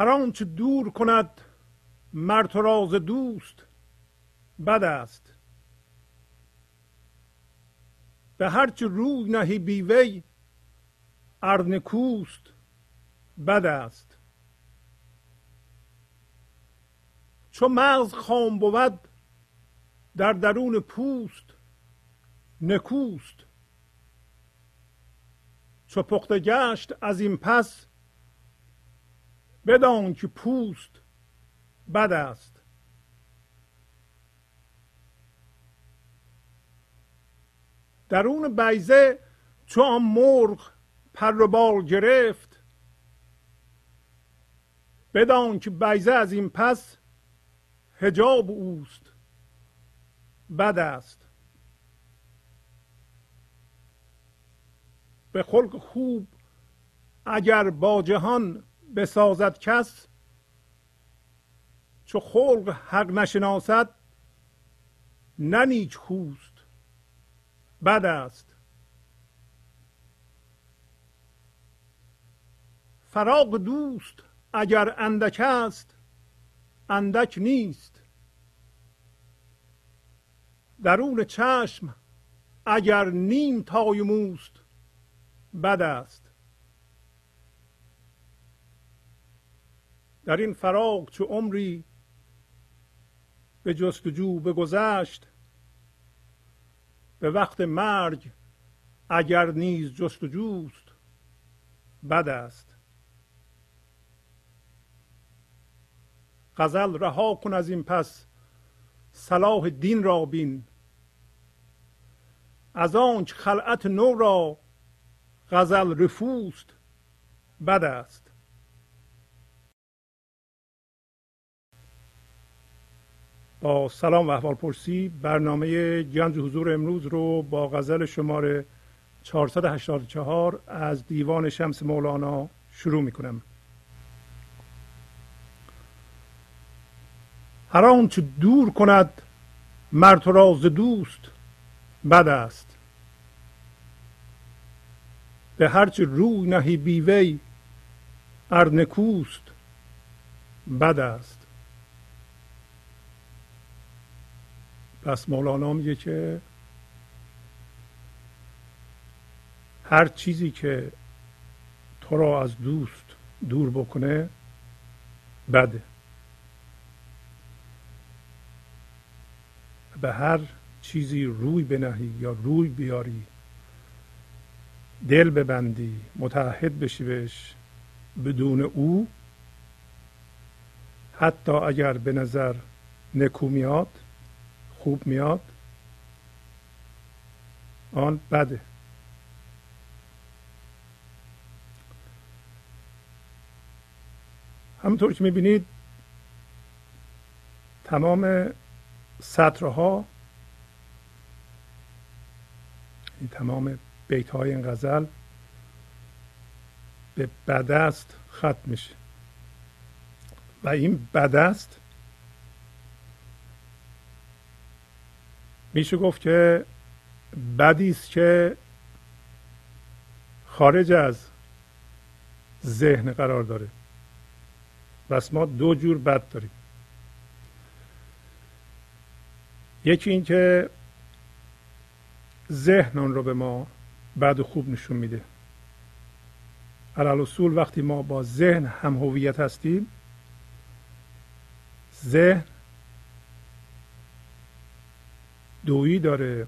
هر آنچه دور کند مرد راز دوست بد است. به هرچه روی نهی بیوی ارنکوست بد است. چو مغز خام بود در درون پوست نکوست. چو پخته گشت از این پس بدان که پوست بد است. درون بیزه چو آن مرغ پر و بال گرفت بدان که بیزه از این پس هجاب اوست بد است. به خلق خوب اگر با جهان بسازد کس چو خلق حق نشناسد نه نیک خوست بد است. فراغ دوست اگر اندک است اندک نیست. درون چشم اگر نیم تای موست بد است. در این فراغ چو عمری به جستجو بگذشت به وقت مرگ اگر نیز جستجوست بد است. غزل رها کن از این پس صلاح دین را بین. از آنچ خلعت نو را غزل رفوست بد است. با سلام و احوال پرسی برنامه گنج حضور امروز رو با غزل شماره 484 از دیوان شمس مولانا شروع می کنم هر آنچه دور کند مرد راز دوست بد است. به هرچه روی نهی بیوی ارنکوست بد است. پس مولانا میگه که هر چیزی که تو را از دوست دور بکنه بده. به هر چیزی روی بنهی یا روی بیاری دل ببندی متحد بشی بهش بدون او حتی اگر به نظر نکو خوب میاد. آن بده. همونطور که می‌بینید تمام سطرها این تمام بیت های این غزل به بدست ختم میشه. و این بدست میشه گفت که بدی است که خارج از ذهن قرار داره. پس ما دو جور بد داریم. یکی اینکه ذهن اون رو به ما بد و خوب نشون میده. اصول وقتی ما با ذهن هم هویت هستیم ذهن دویی داره.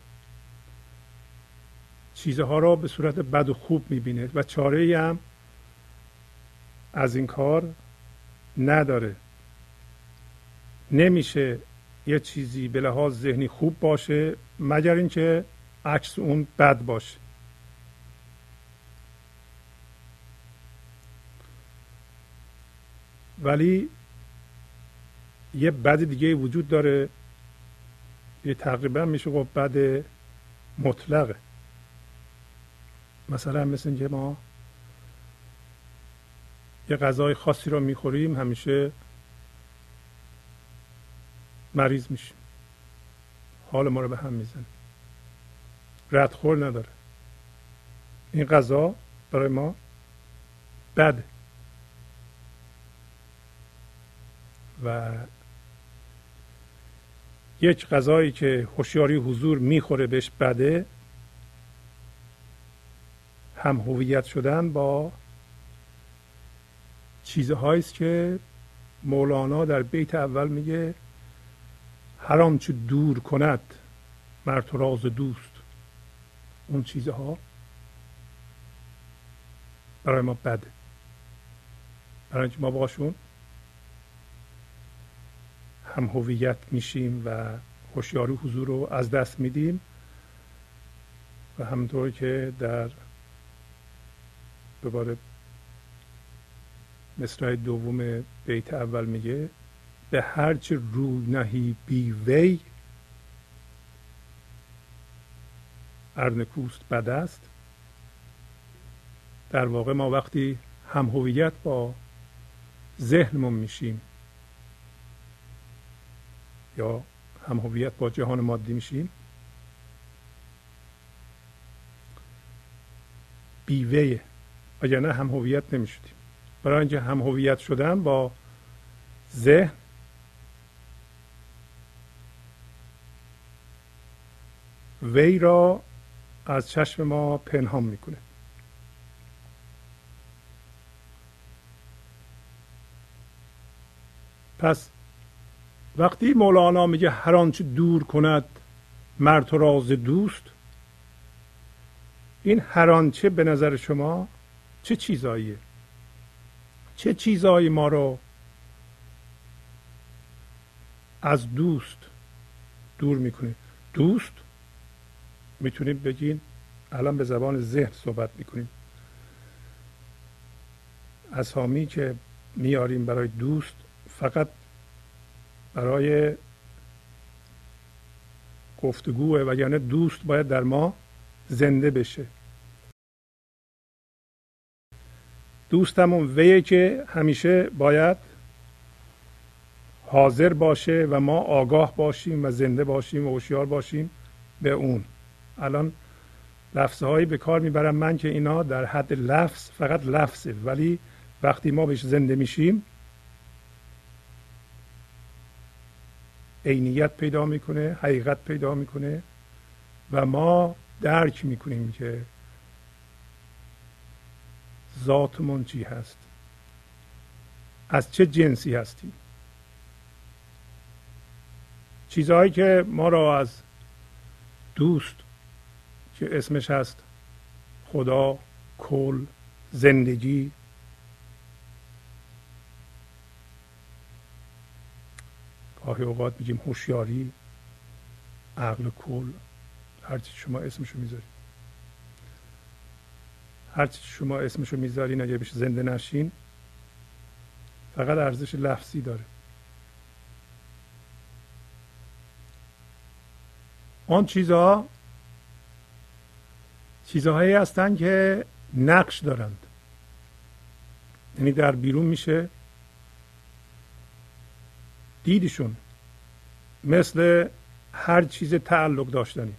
چیزها را به صورت بد و خوب می‌بینه و چاره هم از این کار نداره. نمیشه یه چیزی به لحاظ ذهنی خوب باشه مگر اینکه عکس اون بد باشه. ولی یه بد دیگه وجود داره یه تقریبا میشه گفت بد مطلقه. مثلا مثل اینکه ما یه غذای خاصی رو می‌خوریم همیشه مریض میشیم. حال ما رو به هم می‌زنه. ردخور نداره. این غذا برای ما بده. و یک غذایی که هوشیاری حضور می‌خوره بهش بده هم هویت شدن با چیزهایی است که مولانا در بیت اول میگه هر آنچه دور کند مرد و راز دوست. اون چیزها برای ما بده. برای ما باشون هم هویت میشیم و هوشیاری حضور رو از دست میدیم و همطور که در دوباره مصرع دوم بیت اول میگه به هرچه رو نهی بی وی ارنکوست بد است. در واقع ما وقتی هم هویت با ذهنمون میشیم یا هم هویت با جهان مادی میشیم؟ بیوه نه هم هویت نمی‌شدیم. برای اینکه هم هویت شدن با ذهن وی را از چشم ما پنهان می‌کنه. پس وقتی مولانا میگه هر آنچه دور کند مرد راز دوست این هر آنچه به نظر شما چه چیزاییه؟ چه چیزایی ما رو از دوست دور می‌کنه؟ دوست می‌تونیم بگین الان به زبان ذهن صحبت می‌کنیم. اسامی که میاریم برای دوست فقط برای گفتگوه یعنی دوست باید در ما زنده بشه. دوستمون ویه که همیشه باید حاضر باشه و ما آگاه باشیم و زنده باشیم و هوشیار باشیم به اون. الان لفظه هایی به کار می‌برم من که اینا در حد لفظ فقط لفظه. ولی وقتی ما بهش زنده میشیم عینیت پیدا می‌کنه حقیقت پیدا می‌کنه و ما درک می‌کنیم که ذاتمون چی هست؟ از چه جنسی هستیم؟ چیزهایی که ما را از دوست که اسمش هست خدا کل زندگی گاهی اوقات میگیم هوشیاری عقل کل هرچی شما اسمشو می‌ذارید هرچی شما اسمشو می‌ذارین اگه بهش زنده نشین فقط ارزش لفظی داره. آن چیزها چیزهایی هستند که نقش دارند. یعنی در بیرون میشه دیدشون مثل هر چیز تعلق داشتنی.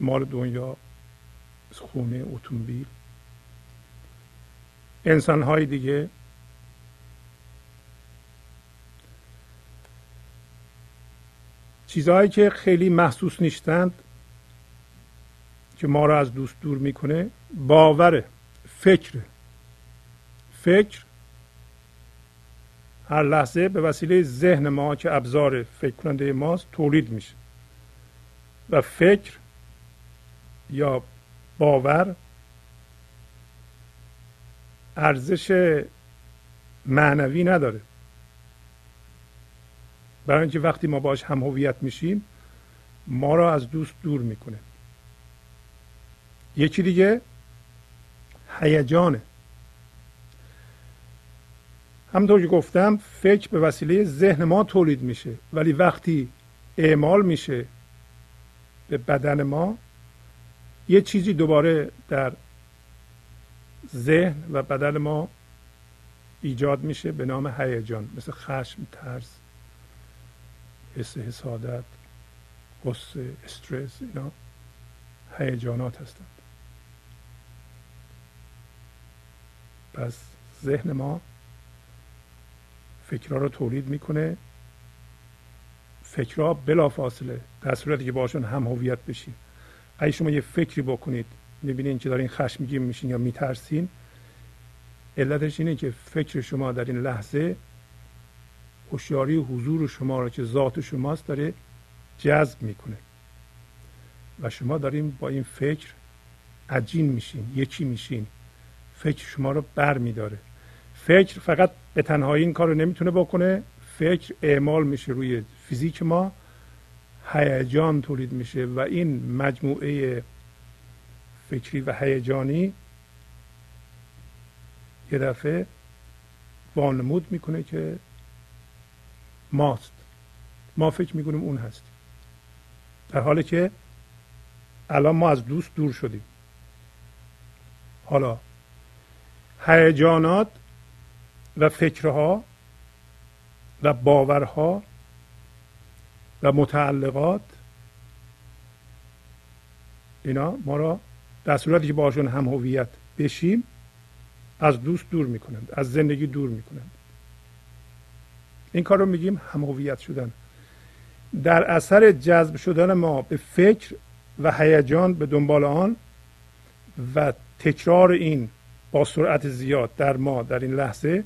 مال دنیا خونه اتومبیل. انسان های دیگه. چیزهایی که خیلی محسوس نیستند که ما را از دوست دور می‌کنه باور فکر. فکر هر لحظه به وسیله ذهن ما که ابزار فکر کننده ماست تولید میشه. و فکر یا باور ارزش معنوی نداره. برای اینکه وقتی ما باش هم هویت میشیم ما را از دوست دور می‌کنه. یکی دیگه هیجانه. همطور که گفتم فکر به وسیله ذهن ما تولید میشه. ولی وقتی اعمال میشه به بدن ما یه چیزی دوباره در ذهن و بدن ما ایجاد میشه به نام هیجان مثل خشم ترس حس حسادت غصه استرس اینا هیجانات هستند. پس ذهن ما فکرها رو تولید می‌کنه. فکرها بلا فاصله در صورتی که باشون هم هویت بشین. اگه شما یه فکری بکنید می‌بینین که دارین خشمگین میشین یا میترسین. علتش اینه که فکر شما در این لحظه هوشیاری حضور شما را که ذات شماست داره جذب می‌کنه. و شما دارین با این فکر عجین میشین یکی میشین. فکر شما رو بر میداره. فکر فقط به تنهایی این کار رو نمی‌تونه بکنه. فکر اعمال میشه روی فیزیک ما. هیجان تولید میشه و این مجموعه فکری و هیجانی یه دفعه وانمود می‌کنه که ماست. ما فکر می‌کنیم اون هستیم در حالی که الان ما از دوست دور شدیم. حالا هیجانات و فکرها و باورها و متعلقات اینا ما را در صورتی که باشون هم هویت بشیم از دوست دور می‌کنند از زندگی دور می‌کنند. این کار رو میگیم هم هویت شدن. در اثر جذب شدن ما به فکر و هیجان به دنبال آن و تکرار این با سرعت زیاد در ما در این لحظه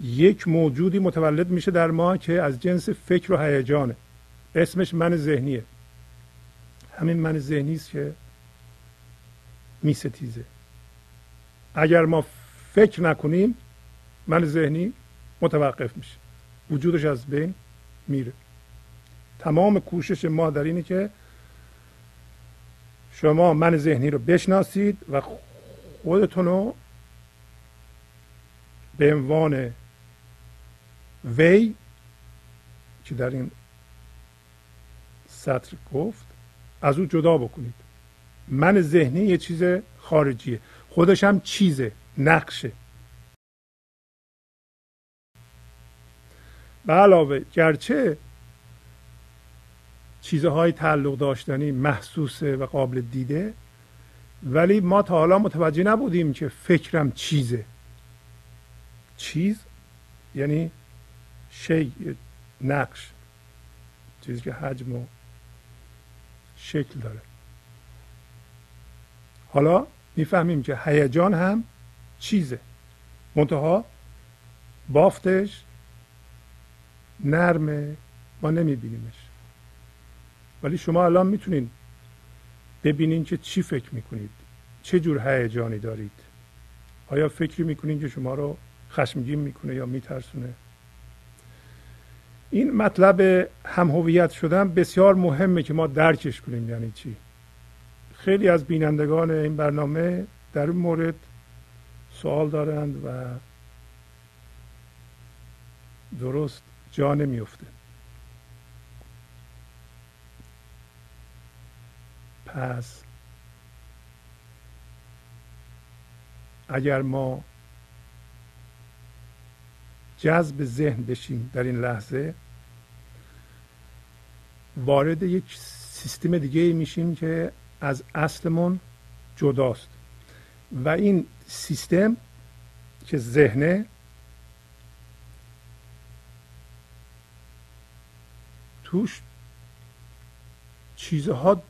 یک موجودی متولد میشه در ما که از جنس فکر و هیجانه. اسمش من ذهنیه. همین من ذهنی است که میستیزه. اگر ما فکر نکنیم من ذهنی متوقف میشه. وجودش از بین میره. تمام کوشش ما در اینه که شما من ذهنی رو بشناسید و خودتون رو به عنوان وی که در این سطر گفت از او جدا بکنید. من ذهنی یه چیز خارجیه. خودش هم چیزه نقشه. به علاوه گرچه چیزهای تعلق داشتنی محسوسه و قابل دیده ولی ما تا حالا متوجه نبودیم که فکرم چیزه. چیز؟ یعنی شی نقش چیزی که حجم و شکل داره. حالا می‌فهمیم که هیجان هم چیزه. منتها بافتش نرمه ما نمیبینیمش. ولی شما الان می‌تونید ببینین که چی فکر می‌کنید. چه جور هیجانی دارید. آیا فکری می‌کنین که شما رو خشمگین می‌کنه یا میترسونه؟ این مطلب هم هویت شدن بسیار مهمه که ما درکش کنیم یعنی چی؟ خیلی از بینندگان این برنامه در این مورد سوال دارند و درست جا نمیفته پس اگر ما جذب ذهن بشیم در این لحظه. وارد یک سیستم دیگه میشیم که از اصلمون جداست. و این سیستم که ذهنه توش چیزها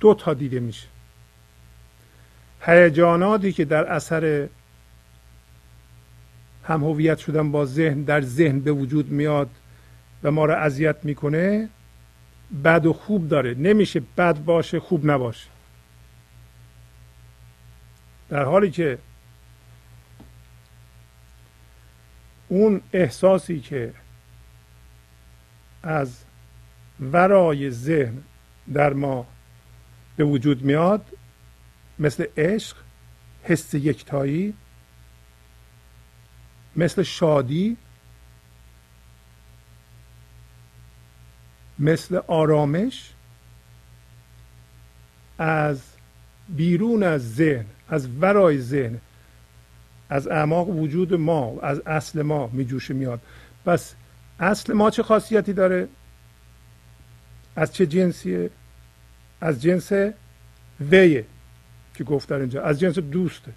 دو تا دیده میشه. هیجاناتی که در اثر هم هویت شدن با ذهن در ذهن به وجود میاد و ما را اذیت می‌کنه بد و خوب داره. نمیشه بد باشه خوب نباشه. در حالی که اون احساسی که از ورای ذهن در ما به وجود میاد مثل عشق حس یکتایی مثل شادی مثل آرامش از بیرون از ذهن از ورای ذهن از اعماق وجود ما از اصل ما میجوشه میاد. پس اصل ما چه خاصیتی داره؟ از چه جنسیه؟ از جنس ویه که گفت در اینجا. از جنس دوسته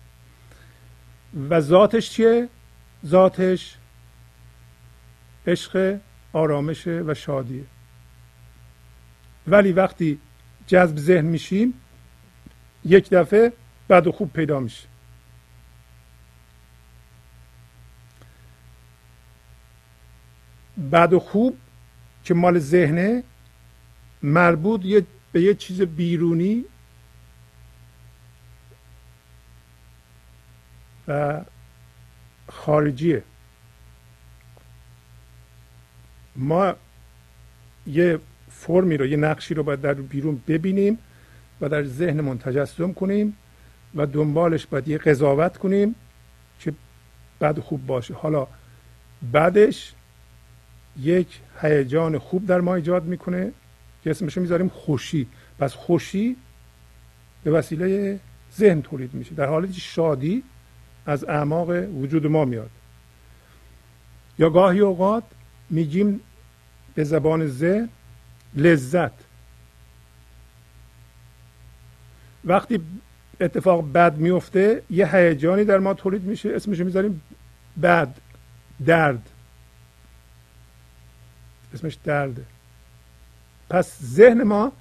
و ذاتش چیه؟ ذاتش عشق آرامش و شادیه. ولی وقتی جذب ذهن میشیم یک دفعه بد خوب پیدا میشه. بد خوب که مال ذهنه مربوط به یه چیز بیرونی و خارجیه. ما یه فرمی رو یه نقشی رو باید در بیرون ببینیم و در ذهنمون تجسم کنیم و دنبالش باید یه قضاوت کنیم که بد خوب باشه. حالا بعدش یک هیجان خوب در ما ایجاد می‌کنه که اسمشو می‌ذاریم خوشی. پس خوشی به وسیله ذهن تولید میشه. در حالی شادی از اعماق وجود ما میاد. یا گاهی اوقات میگیم به زبان ذهن لذت. وقتی اتفاق بد میفته یه هیجانی در ما تولید میشه اسمش می‌ذاریم بد درد. اسمش درده پس ذهن ما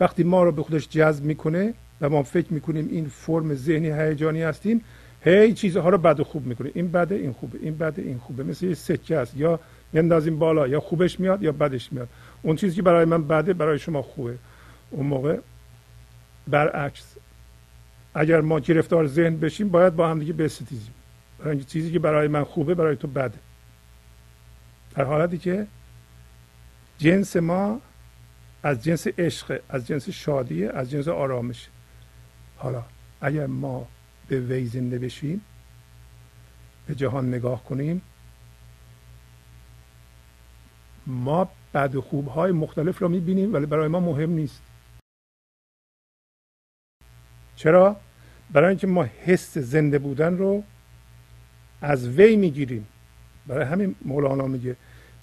وقتی ما رو به خودش جذب می‌کنه و ما فکر می‌کنیم این فرم ذهنی هیجانی هستیم هی چیزها رو بد و خوب می‌کنه این بده این خوبه. این بده این خوبه. مثل یه سکه است. یا میندازیم بالا یا خوبش میاد یا بدش میاد. اون چیزی که برای من بده برای شما خوبه. اون موقع برعکس. اگر ما گرفتار ذهن بشیم باید با هم دیگه بستیزیم. برای چیزی که برای من خوبه برای تو بده. در حالتی که جنس ما از جنس عشق از جنس شادی از جنس آرامش حالا اگر ما به وی زنده بشیم به جهان نگاه کنیم ما بد و خوب های مختلف را می‌بینیم ولی برای ما مهم نیست. چرا؟ برای اینکه ما حس زنده بودن رو از وی می‌گیریم. برای همین مولانا میگه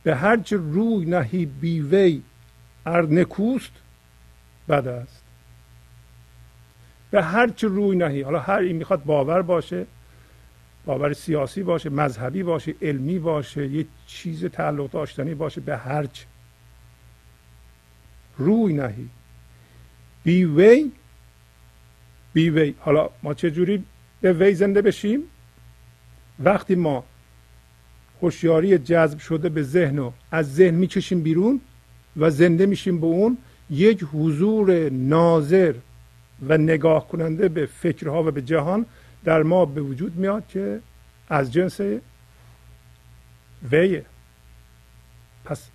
به هرچه روی نهی بی وی ار نکوست بد است. به هرچه روی نهی. حالا هر این می‌خواد باور باشه باور سیاسی باشه مذهبی باشه علمی باشه یه چیز تعلق داشتنی باشه به هرچه روی نهی. بی وی بی وی. حالا ما چجوری به وی زنده بشیم؟ وقتی ما هوشیاری جذب شده به ذهن و از ذهن می‌کشیم بیرون و زنده میشیم به اون یک حضور ناظر و نگاه کننده به فکرها و به جهان در ما به وجود میاد که از جنس ویه پس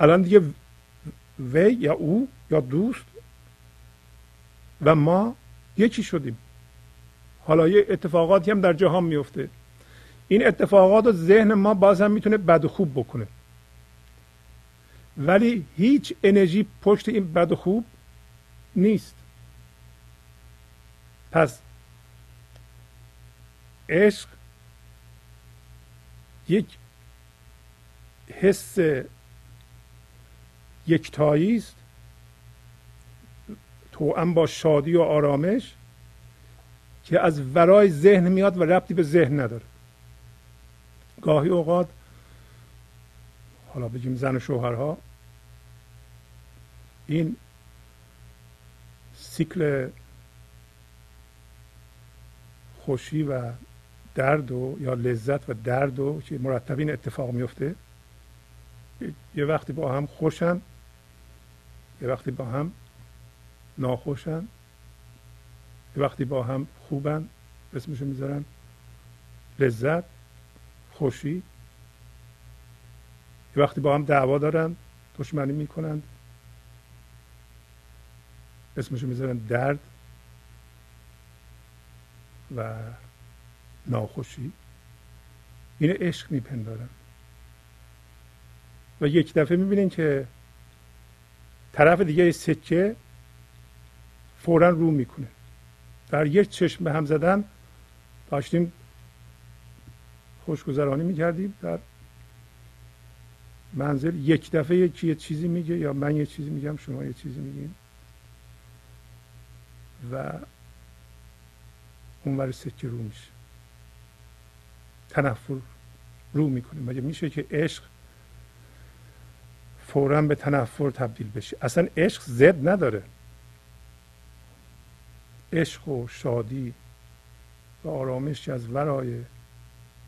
الان دیگه وی یا او یا دوست و ما یکی شدیم. حالا یه اتفاقاتی هم در جهان میفته. این اتفاقات و ذهن ما باز هم می‌تونه بد و خوب بکنه. ولی هیچ انرژی پشت این بد و خوب نیست. پس عشق یک حس یکتایی است. توأم با شادی و آرامش که از ورای ذهن میاد و ربطی به ذهن نداره. گاهی اوقات حالا بگیم زن و شوهرها این سیکل خوشی و درد و یا لذت و درد و که مرتب این اتفاق میفته. یه وقتی با هم خوشن یه وقتی با هم ناخوشن یه وقتی با هم خوبن اسمشو می‌ذارن لذت خوشی. یه وقتی با هم دعوا دارن دشمنی می‌کنند اسمشو می‌ذارن درد. و ناخوشی. این عشق میپندارن و یک دفعه می‌بینین که طرف دیگه سکه فورا رو می‌کنه در یک چشم به هم زدن داشتیم خوشگذرانی می‌کردیم. در منزل یک دفعه یکی یه چیزی میگه یا من یه چیزی میگم شما یه چیزی میگیم و اون سکه رو میشه. تنفر رو می‌کنیم مگه میشه که عشق فورا به تنفر تبدیل بشه؟ اصلا عشق زد نداره. عشق و شادی و آرامش که از ورای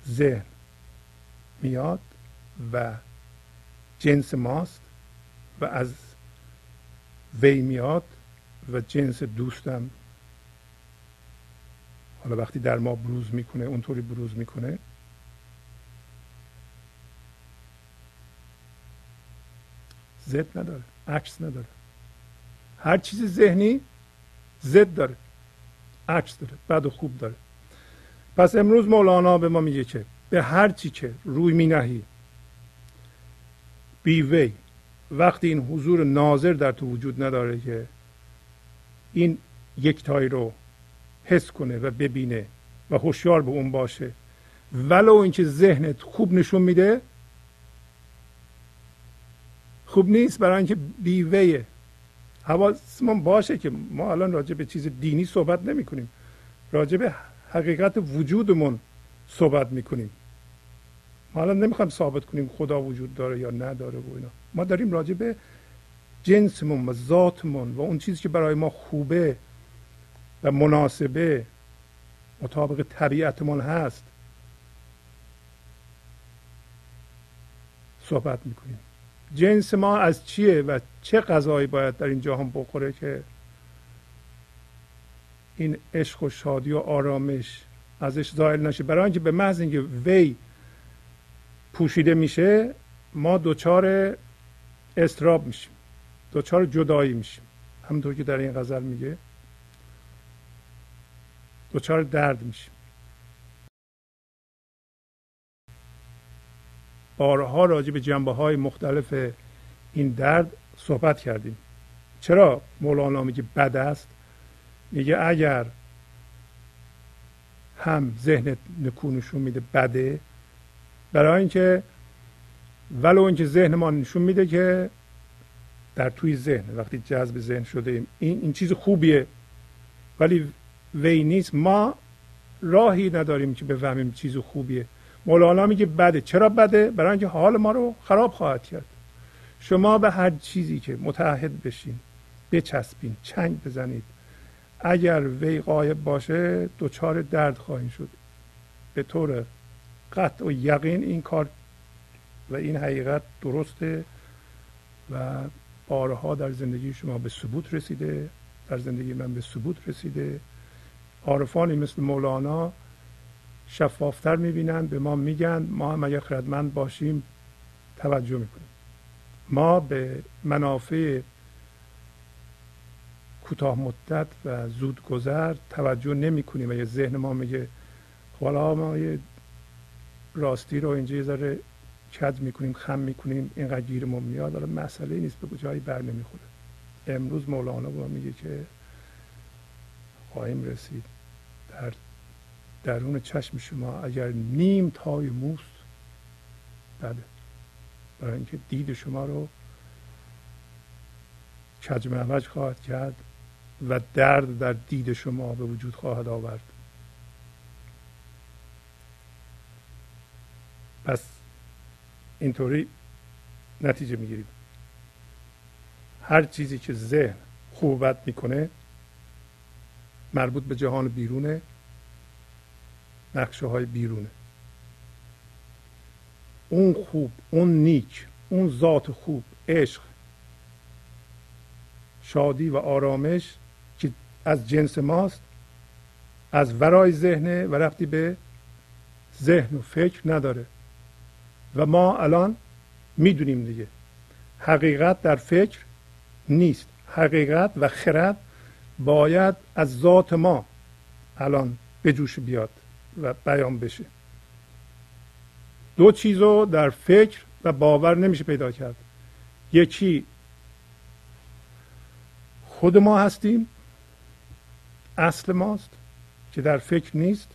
ذهن میاد و جنس ماست و از وی میاد و جنس دوستم حالا وقتی در ما بروز می‌کنه اونطوری بروز می‌کنه. زد نداره عکس نداره. هر چیز ذهنی زد داره عکس داره بد و خوب داره. پس امروز مولانا به ما میگه که به هر چی که روی می نهی بی وی. وقتی این حضور ناظر در تو وجود نداره که این یکتایی رو حس کنه و ببینه و هوشیار به اون باشه. ولو اینکه ذهنت خوب نشون میده خوب نیست برای اینکه بیوهه حواسمون باشه که ما الان راجع به چیز دینی صحبت نمی کنیم راجع به حقیقت وجودمون صحبت می‌کنیم. ما الان نمی‌خوایم ثابت کنیم خدا وجود داره یا نداره و اینا. ما داریم راجع به جنسمون و ذاتمون و اون چیزی که برای ما خوبه و مناسبه مطابق طبیعتمون هست صحبت می‌کنیم. جنس ما از چیه و چه غذایی باید در این جهان بخوره که این عشق و شادی و آرامش ازش زائل نشه؟ برای اینکه به محض اینکه وی پوشیده میشه ما دوچار استراب میشیم دوچار جدایی میشیم. همونطور که در این غزل میگه دوچار درد میشیم. بارها راجع به جنبه های مختلف این درد صحبت کردیم. چرا مولانا میگه بد است؟ میگه اگر هم ذهن نکونشون میده بده برای اینکه ولو اینکه ذهن ما نشون میده که در توی ذهن وقتی جذب ذهن شده این این چیز خوبیه. ولی وی نیست. ما راهی نداریم که بفهمیم چیز خوبیه. مولانا میگه بده. چرا بده؟ برای اینکه حال ما رو خراب خواهد کرد. شما به هر چیزی که متحد بشین بچسبین چنگ بزنید. اگر وی قایب باشه دچار درد خواهید شد. به طور قطع و یقین این کار و این حقیقت درسته و بارها در زندگی شما به ثبوت رسیده. در زندگی من به ثبوت رسیده. عارفانی مثل مولانا شفافتر می‌بینن به ما میگن ما هم اگر خردمند باشیم توجه می‌کنیم. ما به منافع کوتاه مدت و زود گذر توجه نمی کنیم و ذهن ما میگه حالا ما یه راستی رو اینجا یه ذره کج می‌کنیم خم می‌کنیم اینقدر گیرمون میاد حالا مسئله نیست به جایی بر نمی‌خوره امروز مولانا با میگه که خواهیم رسید. در درون چشم شما اگر نیم تای موس بله برای اینکه دید شما رو کج خواهد کرد و درد در دید شما به وجود خواهد آورد. پس اینطوری نتیجه می‌گیریم هر چیزی که ذهن خوبت می‌کنه مربوط به جهان بیرونه نقشه های بیرونه. اون خوب اون نیک اون ذات خوب عشق شادی و آرامش که از جنس ماست از ورای ذهنه و رفتی به ذهن و فکر نداره. و ما الان می‌دونیم دیگه. حقیقت در فکر نیست. حقیقت و خرد باید از ذات ما الان به جوش بیاد و بیان بشه. دو چیز رو در فکر و باور نمیشه پیدا کرد. یکی خود ما هستیم اصل ماست که در فکر نیست.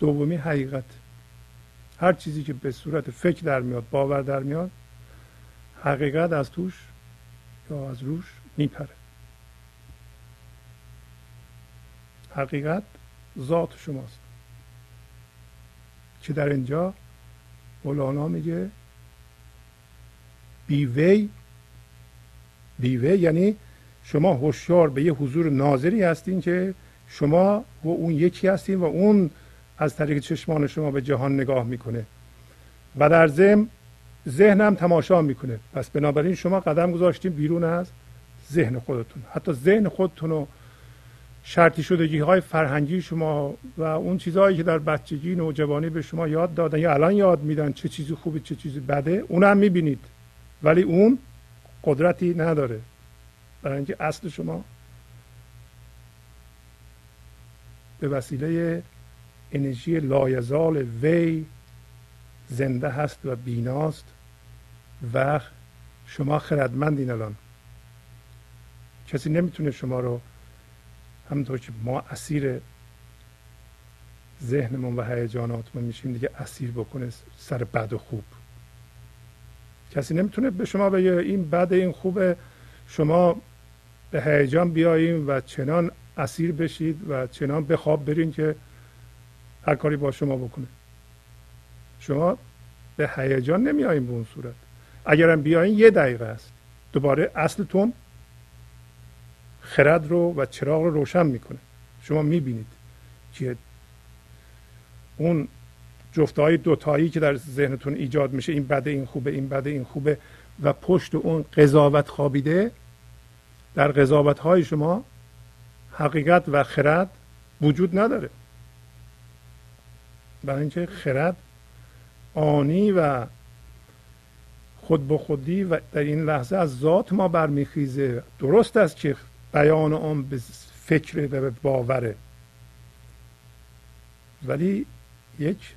دومی حقیقت. هر چیزی که به صورت فکر در میاد باور در میاد حقیقت از توش یا از روش میپره. حقیقت ذات شماست. که در اینجا؟ مولانا میگه بیوی بیوی یعنی شما هوشیار به یه حضور ناظری هستین که شما و اون یکی هستین و اون از طریق چشمان شما به جهان نگاه می‌کنه. و در ذهن ذهنم تماشا می‌کنه. پس بنابراین شما قدم گذاشتین بیرون از ذهن خودتون. حتی ذهن خودتون رو شرطی شدگی های فرهنگی شما و اون چیزهایی که در بچگی نوجوانی به شما یاد دادن یا الان یاد میدن چه چیزی خوبه چه چیزی بده اونم می‌بینید. ولی اون قدرتی نداره. برای اینکه اصل شما به وسیله انرژی لایزال وی زنده هست و بیناست و شما خردمندین الان. کسی نمی‌تونه شما رو همونطور که ما اسیر ذهنمون و هیجاناتمون میشیم دیگه اسیر بکنه سر بد و خوب. کسی نمی‌تونه به شما بگه این بد این خوبه. شما به هیجان بیاییم و چنان اسیر بشید و چنان بخواب برین که هر کاری با شما بکنه. شما به هیجان نمیاییم به اون صورت. اگرم بیاین یه دقیقه است. دوباره اصلتون خرد رو و چراغ رو روشن می‌کنه. شما می‌بینید که اون جفته های دوتایی که در ذهنتون ایجاد میشه این بده این خوبه این بده این خوبه و پشت اون قضاوت خوابیده در قضاوت های شما حقیقت و خرد وجود نداره. برای اینکه خرد آنی و خود به خودی و در این لحظه از ذات ما برمیخیزه. درست است که بیان آن به فکر و به باوره ولی یک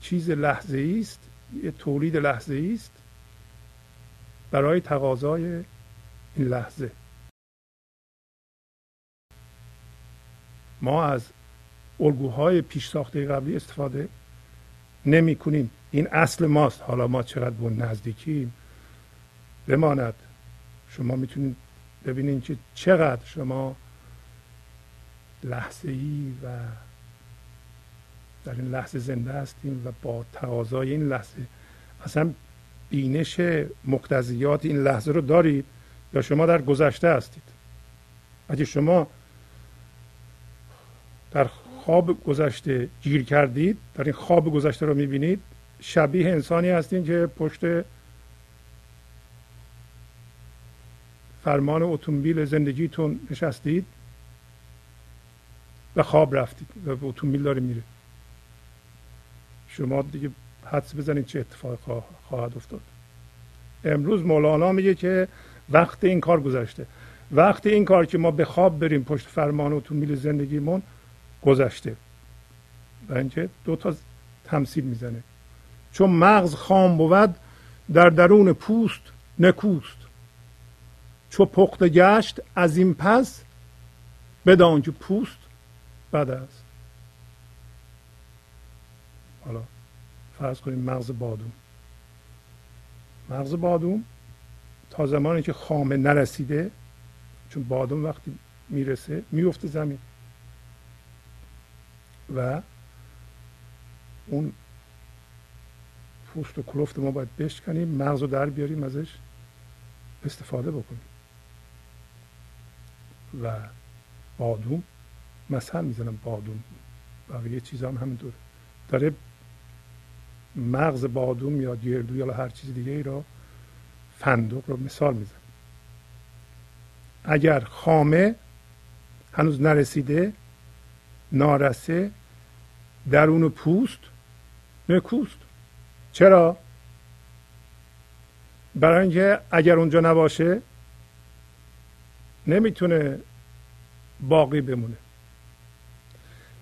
چیز لحظه است یه تولید لحظه است برای تقاضای این لحظه. ما از الگوهای پیش ساخته قبلی استفاده نمی کنیم این اصل ماست. حالا ما چقدر به نزدیکیم؟ بماند. شما می‌تونید ببینید که چقدر شما لحظه ای و در این لحظه زنده هستیم و با تقاضای این لحظه. اصلا بینش مقتضیات این لحظه رو دارید یا شما در گذشته هستید؟ اگه شما در خواب گذشته گیر کردید در این خواب گذشته رو می‌بینید. شبیه انسانی هستین که پشت فرمان اتومبیل زندگیتون نشستید و خواب رفتید و به اتومبیل داره میره. شما دیگه حدس بزنید چه اتفاق خواهد افتاد. امروز مولانا میگه که وقت این کار گذشته. وقت این کار که ما به خواب بریم پشت فرمان اتومبیل زندگیمون گذشته. و اینکه دو تا تمثیل می‌زنه. چون مغز خام بود در درون پوست نکوست. چو پخته گشت از این پس بدان که پوست بد است حالا فرض کنیم مغز بادوم. مغز بادوم تا زمانی که خامه نرسیده چون بادوم وقتی می‌رسه میفته زمین. و اون پوست و کلفت ما باید بشکنیم مغز رو در بیاریم ازش استفاده بکنیم. و بادوم مثل می‌زنم بادوم بقیه چیزا هم همینطور داره مغز بادوم یا گردو یا هر چیز دیگه ای را فندق رو مثال می‌زنه. اگر خامه هنوز نرسیده نارسه درون پوست نکوست. چرا؟ برای اینکه اگر اونجا نباشه نمی‌تونه باقی بمونه.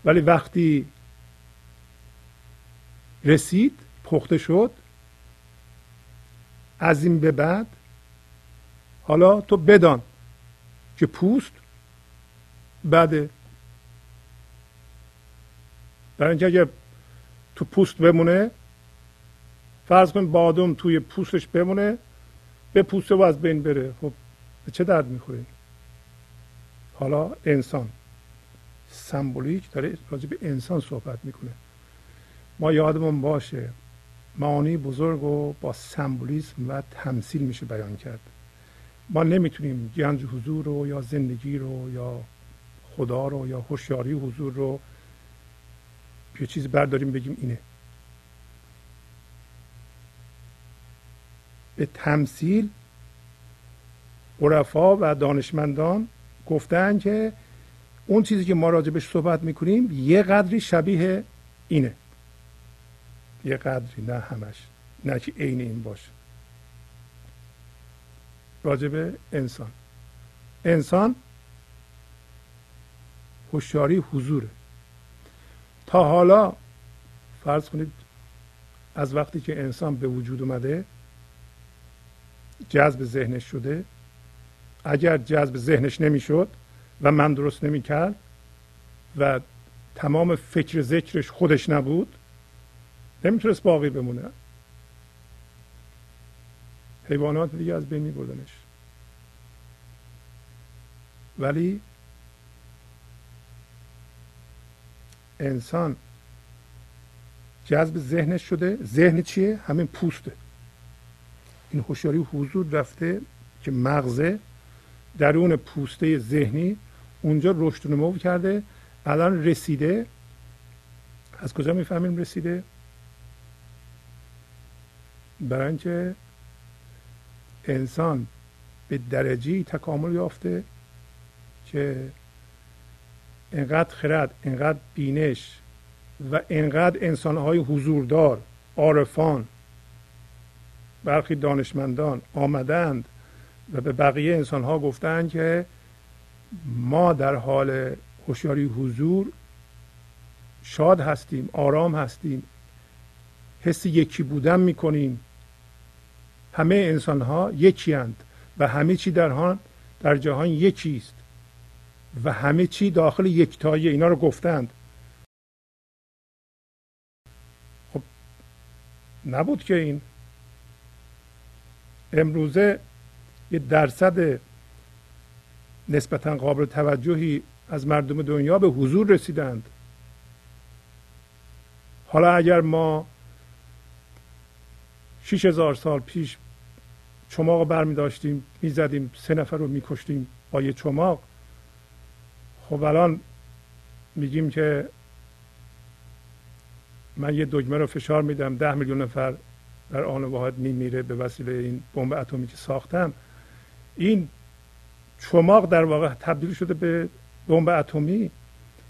ولی وقتی رسید پخته شد از این به بعد حالا تو بدان که پوست بده برای اینکه اگه تو پوست بمونه فرض کن بادوم توی پوستش بمونه به پوسته و از بین بره. خب به چه درد می‌خوره حالا انسان. سمبولیک داره راجع به انسان صحبت می‌کنه. ما یادمون باشه معانی بزرگ و با سمبولیسم و تمثیل میشه بیان کرد. ما نمی‌تونیم گنج حضور رو یا زندگی رو یا خدا رو یا هوشیاری حضور رو یه چیزی برداریم بگیم اینه. به تمثیل عرفا و دانشمندان گفتن که اون چیزی که ما راجبش صحبت می‌کنیم یه قدری شبیه اینه. یه قدری نه همش نه که عین این باشه. راجب انسان. انسان هوشیاری حضوره. حالا فرض کنید از وقتی که انسان به وجود اومده جذب ذهنش شده. اگر جذب ذهنش نمی‌شد و من درست نمی‌کرد و تمام فکر ذکرش خودش نبود نمی‌تونست باقی بمونه. حیوانات دیگه از بین میبردنش. ولی انسان جذب ذهنش شده. ذهن چیه؟ همین پوسته. این هوشیاری حضور رفته که مغزه درون پوسته ذهنی اونجا رشد نمو کرده. الان رسیده. از کجا می‌فهمیم رسیده؟ برای اینکه انسان به درجه تکامل یافته که انقدر خرد انقدر بینش و انقدر انسانهای حضوردار عارفان برخی دانشمندان آمدند و به بقیه انسانها گفتند که ما در حال هوشیاری حضور شاد هستیم آرام هستیم حس یکی بودن می‌کنیم. همه انسان ها یکی هند و همه چی در, در جهان یکی است و همه چی داخل یکتایی اینا رو گفتند. خب نبود که این. امروزه یه درصد نسبتا قابل توجهی از مردم دنیا به حضور رسیدند. حالا اگر ما شیش هزار سال پیش چماق بر می داشتیم می زدیم سه نفر رو می کشتیم با یه چماق خب الان میگیم که من یه دگمه رو فشار میدم ده میلیون نفر در آن واحد میمیره به وسیله این بمب اتمی که ساختم. این چماق در واقع تبدیل شده به بمب اتمی.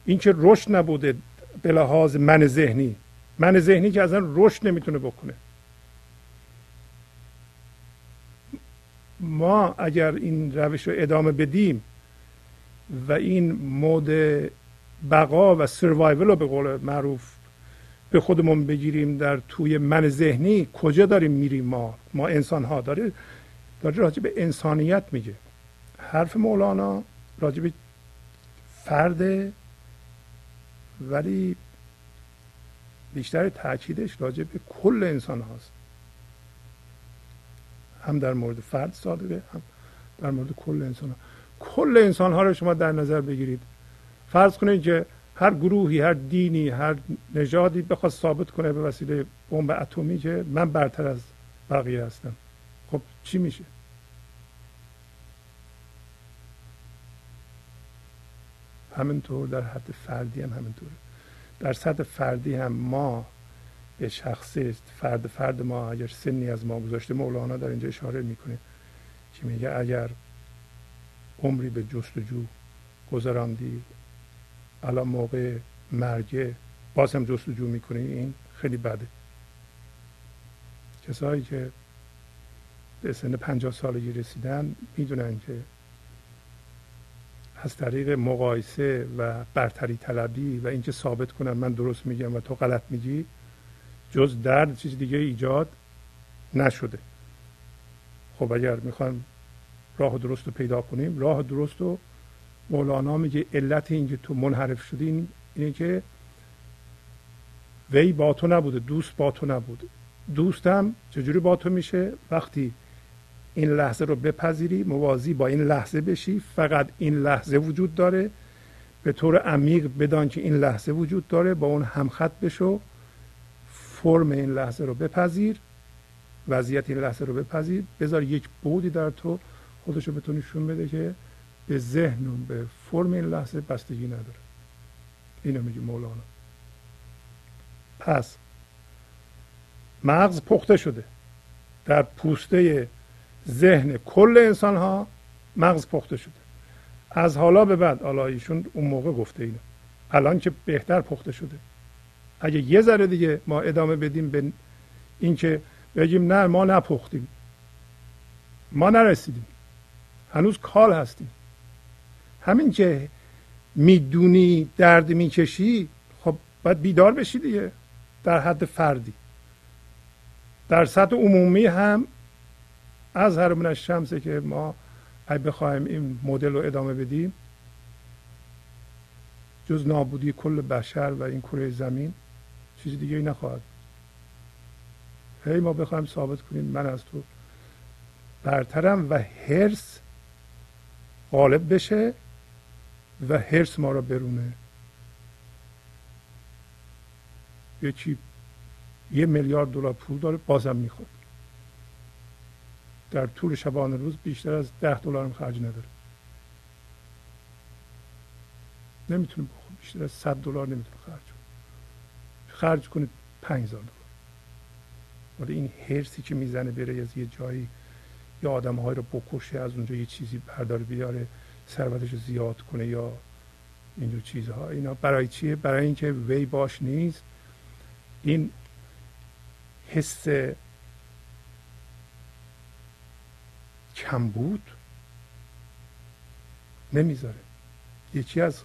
این که رشد نبوده به لحاظ من ذهنی. من ذهنی که اصلا رشد نمی‌تونه بکنه. ما اگر این روش رو ادامه بدیم و این مود بقا و سروایول رو به قول معروف به خودمون بگیریم در توی من ذهنی کجا داریم میریم ما؟ ما انسان ها داره داره راجع به انسانیت میگه. حرف مولانا راجع به فرد ولی بیشتر تاکیدش راجع به کل انسان هاست هم در مورد فرد صادقه هم در مورد کل انسان ها کل انسان ها رو شما در نظر بگیرید. فرض کنید که هر گروهی هر دینی هر نژادی بخواد ثابت کنه به وسیله بمب اتمی که من برتر از بقیه هستم. خب چی میشه؟ همینطور در حد فردی هم همینطوره. در سطح فردی هم ما به شخصی فرد فرد ما اگر سنی از ما گذاشته مولانا در اینجا اشاره می‌کنه که میگه اگر عمری به جستجو گذراندی. الان موقع مرگه باز هم جستجو می‌کنی؟ این خیلی بده. کسایی که به سن پنجاه سالگی رسیدن می‌دونن که از طریق مقایسه و برتری طلبی و اینکه ثابت کنن من درست میگم و تو غلط میگی جز درد چیز دیگه ایجاد نشده. خب اگر می‌خوایم راه درست رو پیدا کنیم. راه درست رو مولانا میگه علت اینکه تو منحرف شدی این اینه که وی با تو نبوده دوست با تو نبوده. دوستم چجوری با تو میشه؟ وقتی این لحظه رو بپذیری موازی با این لحظه بشی. فقط این لحظه وجود داره. به طور عمیق بدان که این لحظه وجود داره. با اون همخط بشو. فرم این لحظه رو بپذیر. وضعیت این لحظه رو بپذیر. بذار یک بودی در تو. خودش رو بتونی نشون بده که به ذهن و به فرم این لحظه بستگی نداره. اینو میگه مولانا. پس مغز پخته شده. در پوسته ذهن کل انسان ها مغز پخته شده. از حالا به بعد حالا ایشون اون موقع گفته اینو. الان که بهتر پخته شده. اگه یه ذره دیگه ما ادامه بدیم به اینکه بگیم نه ما نپختیم. ما نرسیدیم. هنوز کال هستیم. همین که می‌دونی درد می‌کشی خب باید بیدار بشی دیگه در حد فردی. در سطح عمومی هم از هر از شمسه که ما اگه بخوایم این مدل رو ادامه بدیم جز نابودی کل بشر و این کره زمین چیزی دیگه ای نخواهد هی ما بخوایم ثابت کنیم من از تو برترم و هرس غالب بشه و هرس ما را برونه. یکی یه میلیارد دلار پول داره بازم می‌خواد در طول شبانه روز بیشتر از ده دلار هم خرج نداره. نمی‌تونه بخواد بیشتر از صد دلار نمی‌تونه خرج کنه. خرج کنه هزار دلار. ولی این هرسی که می‌زنه بره از یه جایی یا آدم های رو بکشه از اونجا یه چیزی برداره بیاره ثروتش رو زیاد کنه یا اینجور چیزها. اینا برای چیه؟ برای اینکه وی باش نیست. این حس کمبود نمی‌ذاره. یکی از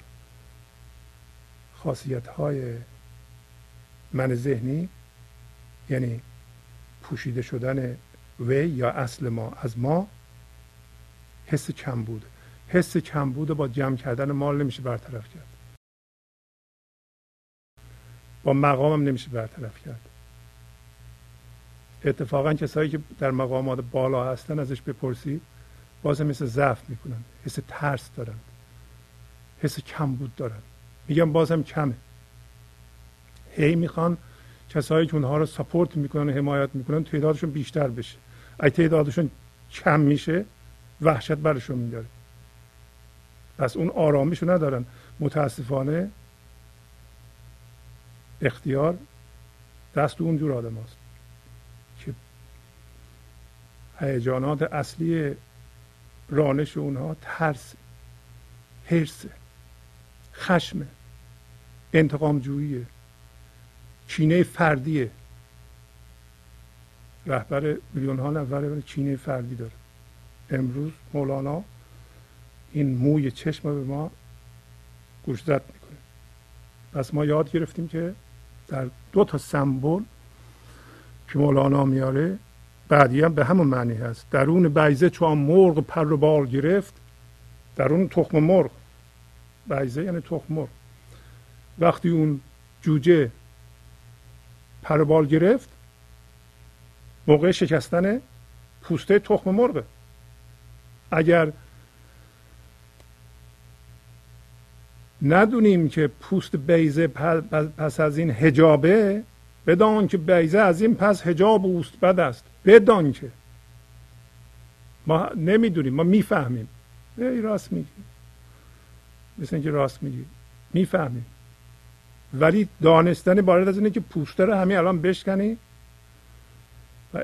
خاصیت های من ذهنی یعنی پوشیده شدن وی یا اصل ما. از ما حس کمبود حس کمبود با جمع کردن مال نمیشه برطرف کرد. با مقامم نمیشه برطرف کرد. اتفاقا کسایی که در مقامات بالا هستن ازش بپرسید باز مثل ضعف می‌کنن. حس ترس دارن. حس کمبود دارن. میگم بازم کمه. هی می‌خوان کسایی که اونها رو سپورت می‌کنن حمایت می‌کنن تعدادشون بیشتر بشه. اگه تعدادشون کم میشه وحشت برشون میداره. پس اون آرامیشو ندارن. متاسفانه اختیار دست اون جور آدم هست که هیجانات اصلی رانش اونها ترس حرس خشم انتقام جوییه چینه فردیه. رهبر میلیون ها نفر چینه فردی داره. امروز مولانا این موی چشم به ما گوشزد می‌کنه. پس ما یاد گرفتیم که در دو تا سمبل که مولانا میاره بعدی هم به همون معنی هست. درون بیزه چون مرغ پر و بال گرفت درون تخم مرغ. بیزه یعنی تخم مرغ. وقتی اون جوجه پر و بال گرفت موقع شکستن پوسته تخم مرغه اگر ندونیم که پوست بیزه پس از این هجابه بدان که بیزه از این پس هجاب اوست بد است. بدان که. ما نمی‌دونیم ما می‌فهمیم. ای راست میگی. مثل اینکه راست میگی. می‌فهمیم. ولی دانستن بارد از اینه که پوسته رو همین الان بشکنی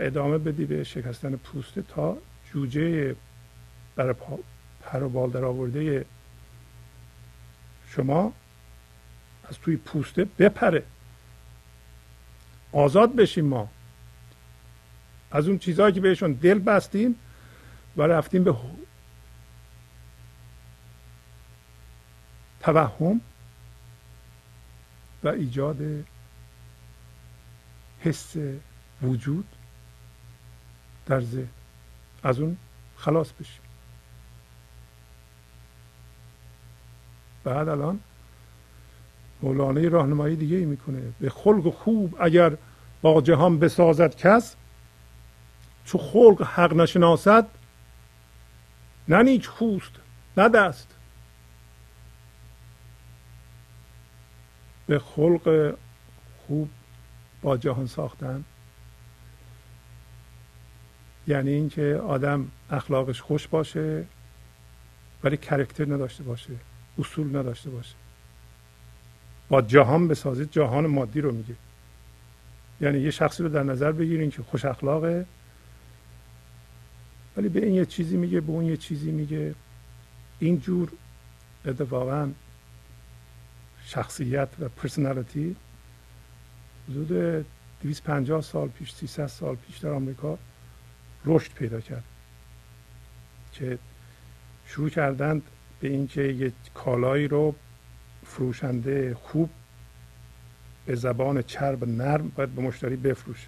ادامه بدی به شکستن پوسته تا جوجه برای پر و بال در آورده شما از توی پوسته بپره. آزاد بشیم ما. از اون چیزهایی که بهشون دل بستیم و رفتیم به توهم و ایجاد حس وجود. در ذهن از اون خلاص بشیم. بعد الان مولانا راهنمایی دیگه ای می‌کنه. به خلق خوب اگر با جهان بسازد کس چو خلق حق نشناسد نه نیچ خوست نه دست. به خلق خوب با جهان ساختن یعنی اینکه آدم اخلاقش خوش باشه ولی کرکتر نداشته باشه اصول نداشته باشه. با جهان بسازید جهان مادی رو میگه. یعنی یه شخصی رو در نظر بگیرین که خوش اخلاقه ولی به این یه چیزی میگه به اون یه چیزی میگه. اینجور اتفاقا شخصیت و پرسنالیتی حدود 250 سال پیش 300 سال پیش در آمریکا رشد پیدا کرد. که شروع کردند به اینکه یک کالایی رو فروشنده خوب به زبان چرب نرم باید به مشتری بفروشه.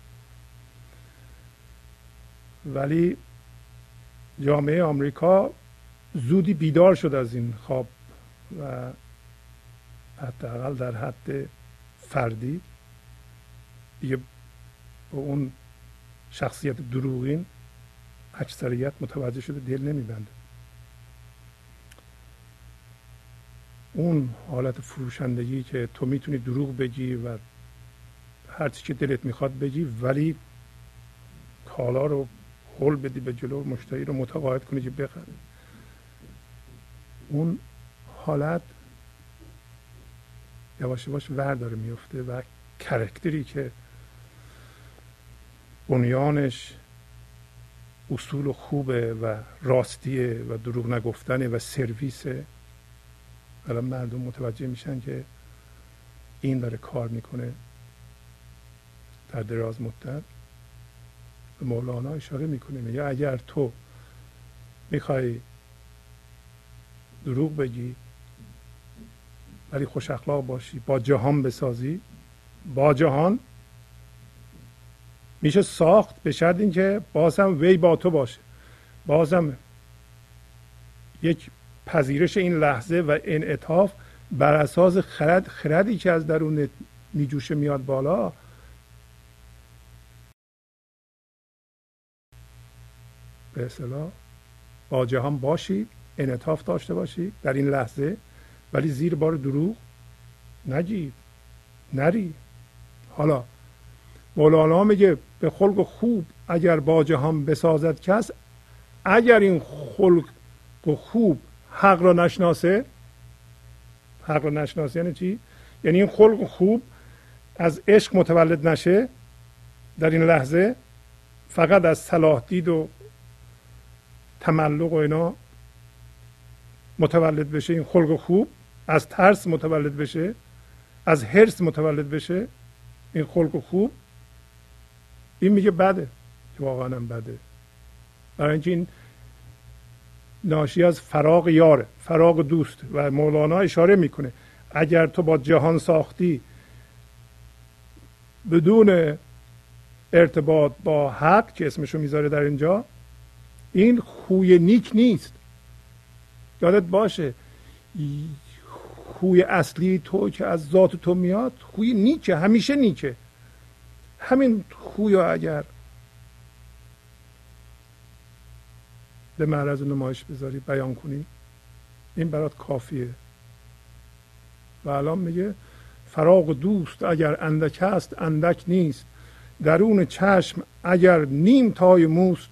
ولی جامعه آمریکا زودی بیدار شد از این خواب و حداقل در حد فردی. دیگه به اون شخصیت دروغین اکثریت متوجه شده دل نمیبنده اون حالت فروشندگی که تو می‌تونی دروغ بگی و هر چی که دلت می‌خواد بگی ولی کالا رو حل بدی به جلو مشتری رو متقاعد کنی که بخره اون حالت یواش یواش ور داره میفته و کرکتری که بنیانش اصول خوبه و راستیه و دروغ نگفتنه و سرویسه. الان مردم متوجه میشن که این داره کار می‌کنه در دراز مدت. به مولانا اشاره می‌کنه میگه اگر تو می‌خوای دروغ بگی ولی خوش اخلاق باشی با جهان بسازی با جهان میشه ساخت به شرط اینکه بازم وی با تو باشه. بازم یک پذیرش این لحظه و انعطاف بر اساس خرد خردی که از درون میجوشه میاد بالا به اصطلاح با جهان باشی انعطاف داشته باشی در این لحظه ولی زیر بار دروغ نگیر نری. حالا مولانا میگه به خلق خوب اگر با جهان بسازد کس اگر این خلق خوب حق را نشناسه حق را نشناسه یعنی چی؟ یعنی این خلق خوب از عشق متولد نشه در این لحظه فقط از صلاح دید و تملق و اینا متولد بشه این خلق خوب از ترس متولد بشه از حرس متولد بشه این خلق خوب این میگه بده. واقعا بده. برای اینکه این ناشی از فراغ یاره فراغ دوست و مولانا اشاره می‌کنه. اگر تو با جهان ساختی بدون ارتباط با حق که اسمشو می‌ذاره در اینجا این خوی نیک نیست. یادت باشه خوی اصلی تو که از ذات تو میاد خوی نیکه همیشه نیکه. همین خوی اگر به معرض نمایش بذاری بیان کنی این برات کافیه. و الان میگه فراغ دوست اگر اندک است اندک نیست. درون چشم اگر نیم تای موست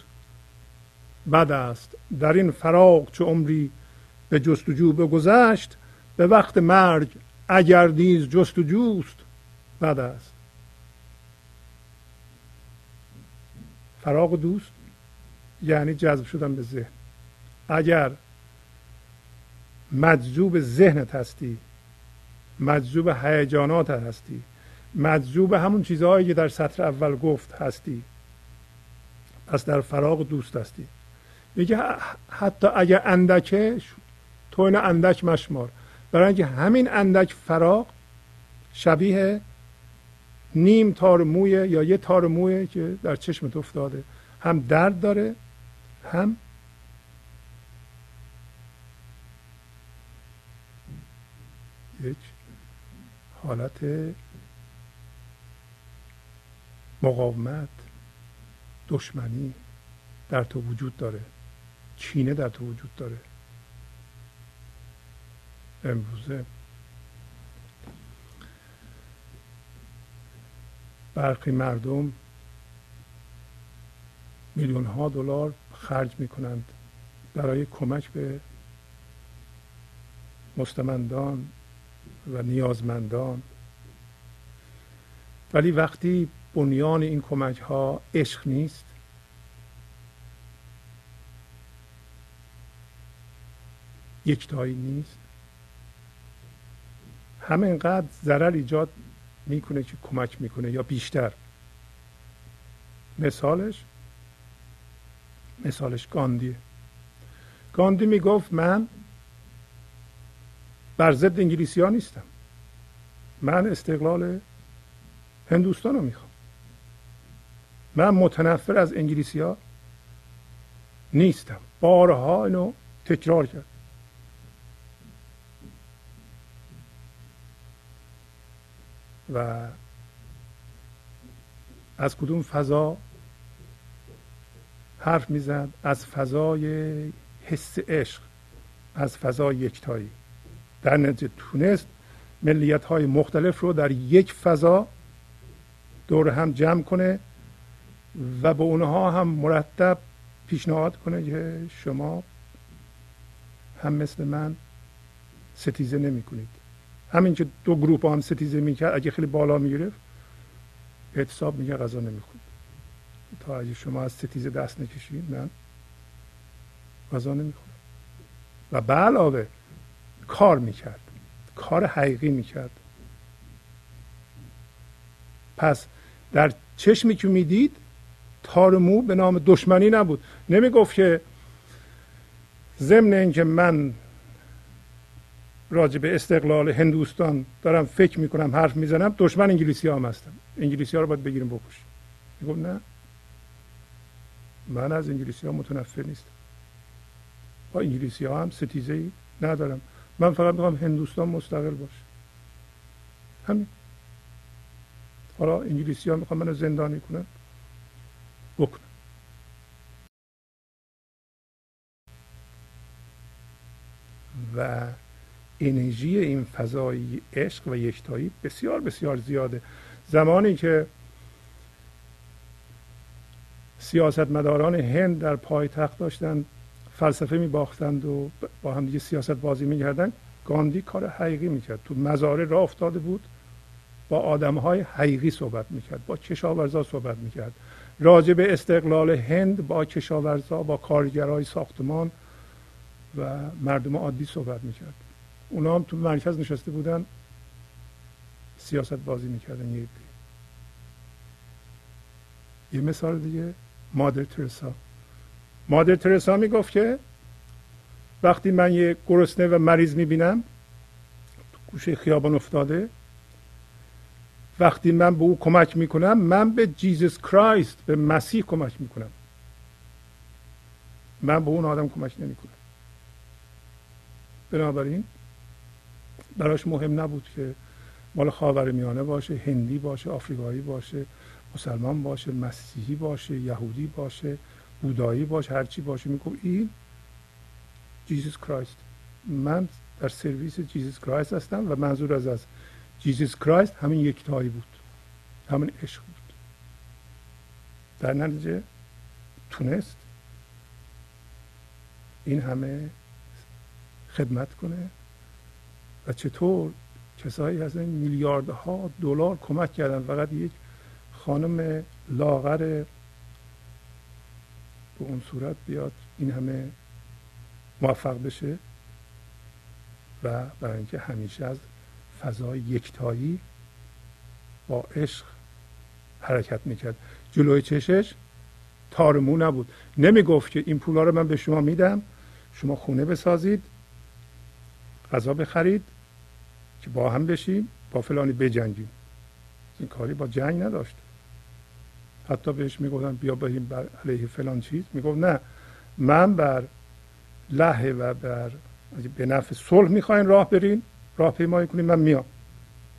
بد است. در این فراغ چه عمری به جستجو بگذشت به وقت مرگ اگر نیز جستجوست بد است. فراغ دوست یعنی جذب شدن به ذهن. اگر مجذوب ذهنت هستی مجذوب هیجانات هستی مجذوب همون چیزهایی که در سطر اول گفت هستی پس در فراغ دوست هستی. میگه حتی اگر اندکه تو این اندک مشمار. برای اینکه همین اندک فراغ شبیه نیم تار مویه یا یه تار مویه که در چشمت افتاده. هم درد داره هم یک حالت مقاومت دشمنی در تو وجود داره. چینه در تو وجود داره. امروزه برخی مردم میلیون ها دلار خرج می کنند برای کمک به مستمندان و نیازمندان. ولی وقتی بنیان این کمک ها عشق نیست یکتایی نیست همینقدر ضرر ایجاد می‌کنه که کمک می‌کنه یا بیشتر. مثالش مثالش گاندی. گاندی می‌گفت من بر ضد انگلیسی ها نیستم. من استقلال هندوستان رو می‌خوام. من متنفر از انگلیسی ها نیستم. بارها اینو تکرار کرد. و از کدوم فضا حرف می‌زد؟ از فضای حس عشق از فضای یکتایی. در نتیجه تونست ملیت های مختلف رو در یک فضا دور هم جمع کنه و به اونها هم مرتب پیشنهاد کنه که شما هم مثل من ستیزه نمی کنید همین که دو گروپ هم ستیزه می‌کرد اگه خیلی بالا می‌گرفت اعتصاب میگه غذا نمی‌خورد تا اگه شما از ستیزه دست نکشید من غذا نمی‌خورم و به علاوه کار می‌کرد. کار حقیقی می‌کرد. پس در چشمی که می‌دید تار مو به نام دشمنی نبود. نمی‌گفت که ضمن اینکه من راجع به استقلال هندوستان دارم فکر می‌کنم حرف می‌زنم. دشمن انگلیسی هم هستم انگلیسی ها رو باید بگیریم بکشیم. می‌گفت نه. من از انگلیسی ها متنفر نیستم. با انگلیسی ها هم ستیزه ای ندارم. من فقط می‌خوام هندوستان مستقل باشه. همین. حالا انگلیسی ها می‌خوام منو زندانی کنن. بکنم. و انرژی این فضای عشق و یکتایی بسیار بسیار زیاده. زمانی که سیاستمداران هند در پایتخت داشتن فلسفه می باختند و با هم دیگه سیاست بازی می کردن گاندی کار حقیقی می‌کرد. تو مزاره راه افتاده بود با آدم های حقیقی صحبت می‌کرد با کشاورزا صحبت می‌کرد. راجع به استقلال هند با کشاورزا با کارگرای ساختمان و مردم عادی صحبت می‌کرد. اونا هم تو مرکز نشسته بودن سیاست بازی می‌کردن یه یه مثال دیگه مادر ترسا. مادر ترسا می‌گفت که وقتی من یه گرسنه و مریض می‌بینم تو گوشه خیابان افتاده وقتی من به او کمک می‌کنم من به جیزس کرایست به مسیح کمک می‌کنم. من به اون آدم کمک نمی‌کنم. بنابراین براش مهم نبود که مال خاور میانه باشه هندی باشه آفریقایی باشه مسلمان باشه مسیحی باشه یهودی باشه بودایی باشه هرچی باشه. میگم این Jesus Christ من در سرویس Jesus Christ هستم و منظور از از Jesus Christ همین یکتایی بود. همین عشق بود. در نتیجه تونست این همه خدمت کنه. و چطور کسایی از این میلیاردها دلار کمک کردن. فقط یک خانم لاغر به اون صورت بیاد این همه موفق بشه و برای اینکه همیشه از فضای یکتایی با عشق حرکت می‌کرد. جلوی چشش تارمو نبود. نمی‌گفت که این پولا رو من به شما میدم شما خونه بسازید غذا بخرید که با هم بشیم با فلانی بجنگیم. این کاری با جنگ نداشت. حتی بهش می‌گفتن بیا بریم بر علیه فلان چیز. می‌گفت نه من بر لحه و بر به نفع صلح می‌خواین راه برین راه پیمایی کنیم من میام.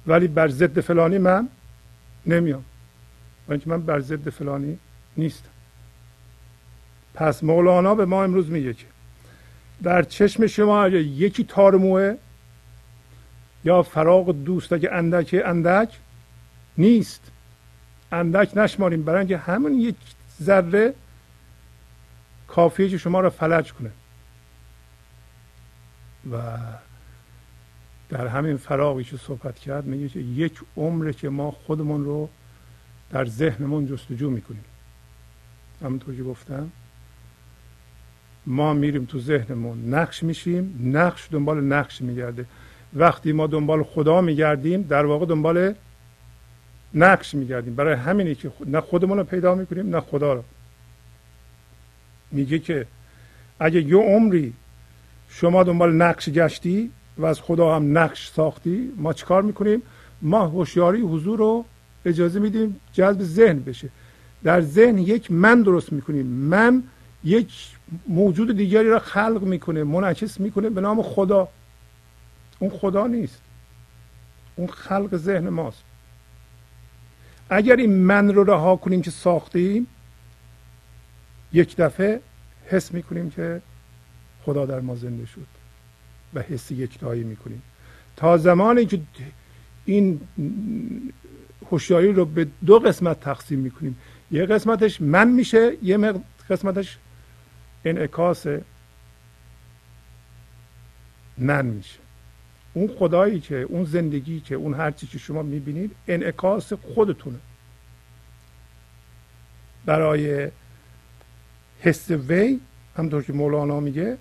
ولی بر ضد فلانی من نمیام. و اینکه من بر ضد فلانی نیستم. پس مولانا به ما امروز میگه که در چشم شما یکی تارموه یا فراغ دوست اگه اندک اندک نیست. اندک نشماریم. برای اینکه همون یک ذره کافیه که شما را فلج کنه. و در همین فراغی که صحبت کرد میگه که یک عمره که ما خودمون رو در ذهنمون جستجو می‌کنیم. همونطور که گفتم ما میریم تو ذهنمون نقش میشیم نقش دنبال نقش میگرده. وقتی ما دنبال خدا میگردیم در واقع دنبال نقش میگردیم. برای همینی که نه خودمون رو پیدا می‌کنیم نه خدا رو. میگه که اگه یه عمری شما دنبال نقش گشتی و از خدا هم نقش ساختی ما چیکار می‌کنیم؟ ما هوشیاری حضور رو اجازه میدیم جذب ذهن بشه. در ذهن یک من درست می‌کنیم. من یک موجود دیگری را خلق می‌کنه منعکس می‌کنه به نام خدا. اون خدا نیست. اون خلق ذهن ماست. اگر این من رو رها کنیم که ساختیم یک دفعه حس می‌کنیم که خدا در ما زنده شد و حس یکتایی می‌کنیم. تا زمانی که این هوشیاری رو به دو قسمت تقسیم می‌کنیم. یه قسمتش من میشه یه قسمتش انعکاس من میشه. اون خدایی که اون زندگی که اون هرچی که شما می‌بینید انعکاس خودتونه. برای حس وی همطور که مولانا میگه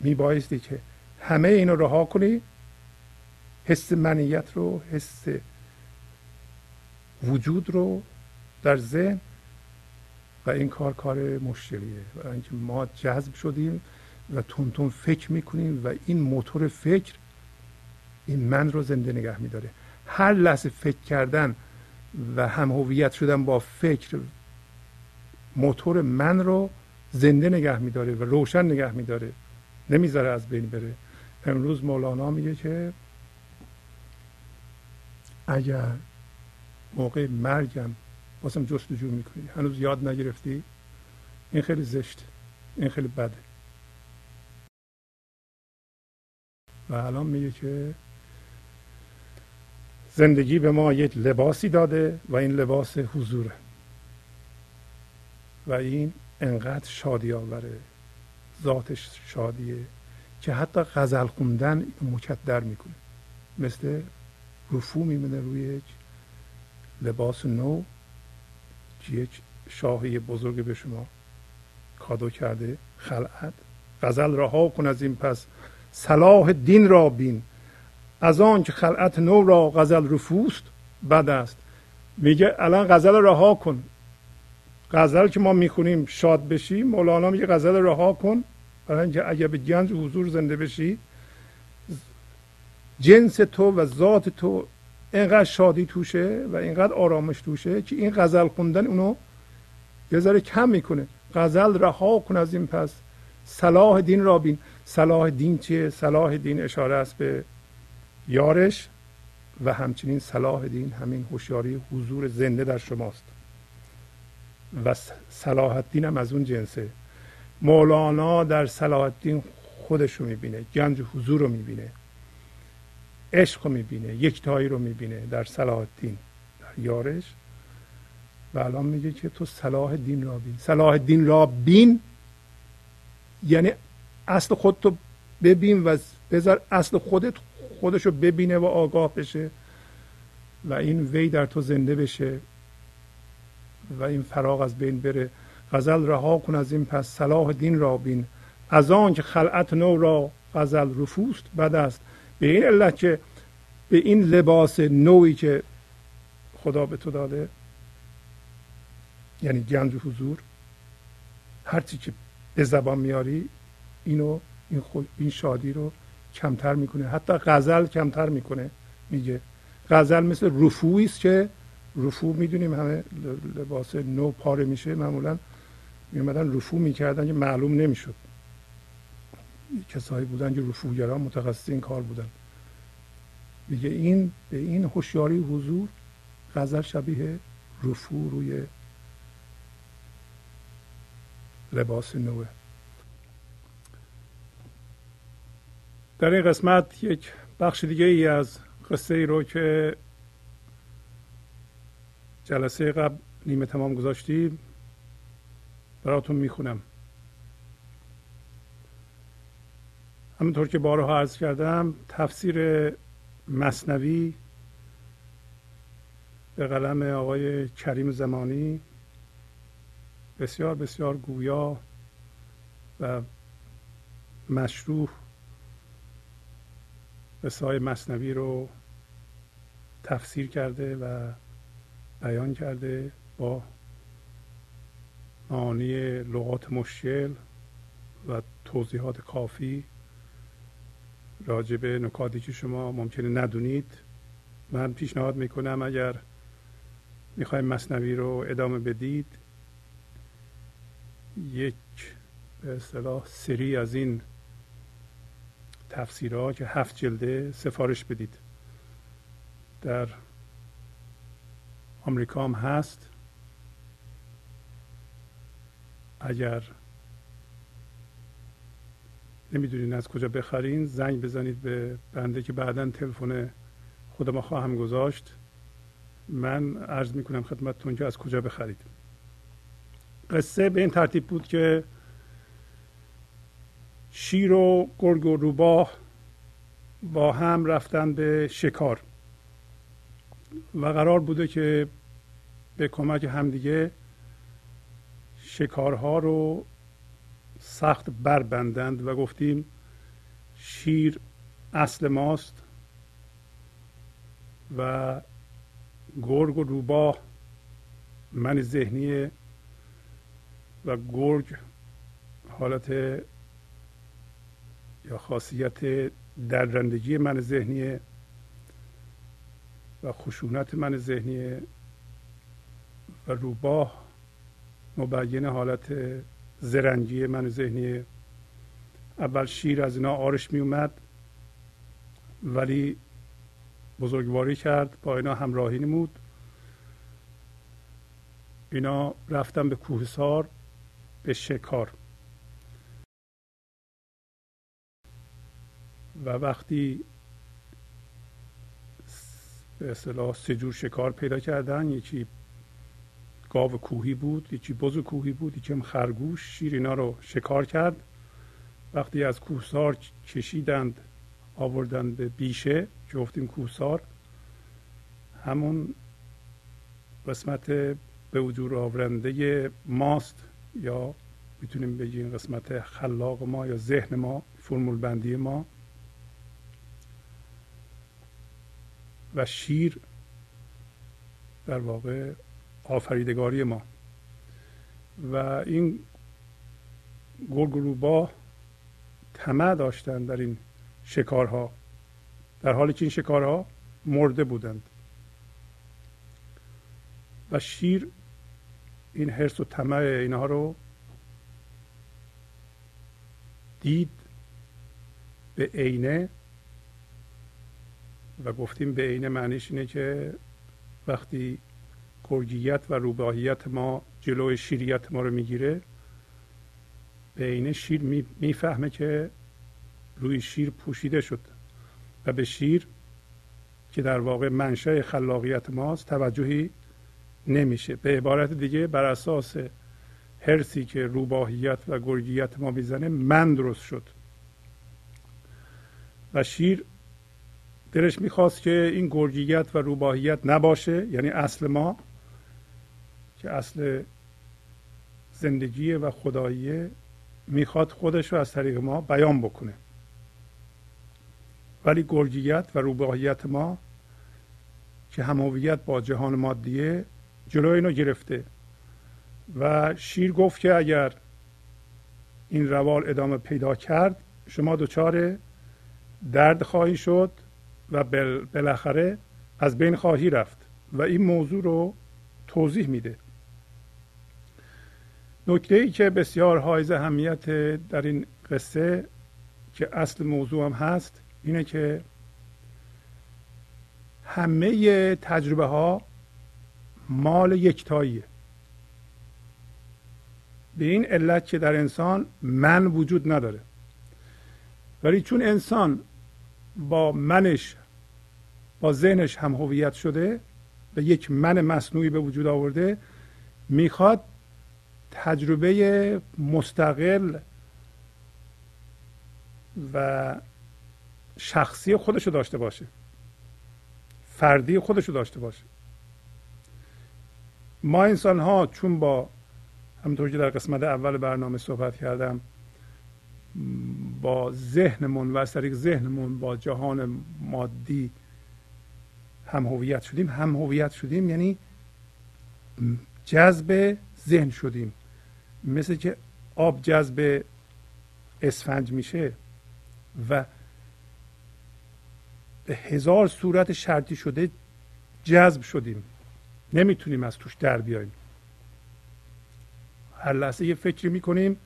میبایستی که همه اینو رها کنی حس منیت رو حس وجود رو در ذهن و این کار کار مشکلیه و اینکه ما جذب شدیم و تون فکر می‌کنیم و این موتور فکر این من رو زنده نگه میداره. هر لحظه فکر کردن و هم هویت شدن با فکر موتور من رو زنده نگه میداره و روشن نگه میداره. نمی‌ذاره از بین بره. امروز مولانا میگه که اگر موقع مرگم باسم جستجو می‌کنی هنوز یاد نگرفتی این خیلی زشته این خیلی بده. و الان میگه که زندگی به ما یک لباسی داده و این لباس حضوره. و این انقدر شادی آوره ذاتش شادیه که حتی غزل خوندن مکدر می‌کنه. مثل رفو میمونه روی یک لباس نو که یک شاهی بزرگ به شما کادو کرده خلعت. غزل رها کن از این پس. صلاح دین را بین. از آن که خلعت نو را غزل رفوست بد است. میگه الان غزل رها کن. غزل که ما می‌خونیم شاد بشیم مولانا میگه غزل رها کن. برای اینکه اگر به گنج حضور زنده بشی جنس تو و ذات تو اینقدر شادی توشه و اینقدر آرامش توشه که این غزل خوندن اونو یه ذره کم می‌کنه. غزل رها کن از این پس. صلاح دین را بین. صلاح دین چیه؟ صلاح دین اشاره است به یارش و همچنین صلاح دین همین هوشیاری حضور زنده در شماست. و صلاح الدین هم از اون جنسه. مولانا در صلاح الدین خودش رو می‌بینه گنج حضور رو می‌بینه عشق رو می‌بینه یکتایی رو می‌بینه در صلاح الدین در یارش. و الان میگه که تو صلاح دین را بین. صلاح دین را بین یعنی اصل خودتو ببین و بذار اصل خودت خودشو ببینه و آگاه بشه و این وی در تو زنده بشه و این فراغ از بین بره. غزل رها کن از این پس صلاح دین را بین. از آن که خلعت نو را غزل رفوست بد است. به این علت که به این لباس نوعی که خدا به تو داده یعنی گنج حضور هرچی که به زبان میاری اینو این, این شادی رو کمتر می‌کنه. حتی غزل کمتر می‌کنه میگه. غزل مثل رفوعی است که رفو می‌دونیم همه لباس نو پاره میشه. معمولا میومدن رفو می‌کردن که معلوم نمی‌شد. کسایی بودن که رفوگران متخصص این کار بودن. میگه این به این هوشیاری حضور غزل شبیه رفو روی لباس نوه. در این قسمت یک بخش دیگه ای از قصه ای رو که جلسه قبل نیمه تمام گذاشتیم براتون می‌خونم. همونطور که بارها عرض کردم تفسیر مصنوی به قلم آقای کریم زمانی بسیار بسیار گویا و مشروع قصه مصنوی رو تفسیر کرده و بیان کرده با معانی لغات مشکل و توضیحات کافی. راجع به نکاتی که شما ممکنه ندونید من پیشنهاد می‌کنم اگر می‌خوایم مصنوی رو ادامه بدید یک به اصطلاح سری از این تفسیرها که هفت جلده سفارش بدید. در آمریکا هم هست. اگر نمی‌دونین از کجا بخرین زنگ بزنید به بنده که بعدا تلفن خودم خواهم گذاشت. من عرض می‌کنم خدمتتون که از کجا بخرید. قصه به این ترتیب بود که شیر و گرگ و روباه با هم رفتن به شکار. و قرار بوده که به کمک همدیگه شکارها رو سخت بربندند و گفتیم شیر اصل ماست و گرگ و روباه من ذهنی و گرگ حالت یا خاصیت دررندگی من ذهنی و خشونت من ذهنی و روباه مبین حالت زرنگی من ذهنی اول شیر از اینا آرش می اومد ولی بزرگواری کرد با اینا همراهی نمود. اینا رفتن به کوهسار به شکار. و وقتی به اصطلاح سه جور شکار پیدا کردن یکی گاو کوهی بود یکی بز کوهی بود یکی خرگوش شیر اینا رو شکار کرد. وقتی از کوهسار کشیدند آوردن به بیشه که گفتیم کوهسار. همون قسمت به وجود آورنده ماست یا می‌تونیم بگیم قسمت خلاق ما یا ذهن ما فرمول بندی ما. و شیر در واقع آفریدگاری ما. و این گرگ روباه طمع داشتن در این شکارها در حالی که این شکارها مرده بودند. و شیر این حرس و طمع اینها رو دید به عینه و گفتیم به عینه معنیش اینه که وقتی گرگیت و روباهیت ما جلوی شیریت ما رو می‌گیره به عینه شیر می‌فهمه که روی شیر پوشیده شد و به شیر که در واقع منشأ خلاقیت ماست توجهی نمیشه. به عبارت دیگه بر اساس هرسی که روباهیت و گرگیت ما می‌زنه من درست شد. و شیر دلش می‌خواست که این گرگیت و روباهیت نباشه یعنی اصل ما که اصل زندگی و خداییه می‌خواد خودش رو از طریق ما بیان بکنه. ولی گرگیت و روباهیت ما که همویت با جهان مادیه جلوی اینو گرفته. و شیر گفت که اگر این روال ادامه پیدا کرد شما دچار درد خواهی شد. و بالاخره از بین خواهی رفت و این موضوع رو توضیح میده. نکته ای که بسیار حائز اهمیت در این قصه که اصل موضوع هم هست اینه که همه تجربه ها مال یکتاییه. به این علت که در انسان من وجود نداره. ولی چون انسان با منش با ذهنش هم هویت شده و یک من مصنوعی به وجود آورده می‌خواد تجربه مستقل و شخصی خودش رو داشته باشه فردی خودش رو داشته باشه. ما انسان ها چون با همونطور که در قسمت اول برنامه صحبت کردم با ذهنمون و از طریق ذهنمون با جهان مادی هم هویت شدیم هم هویت شدیم یعنی جذب ذهن شدیم. مثل که آب جذب اسفنج میشه و به هزار صورت شرطی شده جذب شدیم. نمی‌تونیم از توش در بیاییم هر لحظه یه فکری می‌کنیم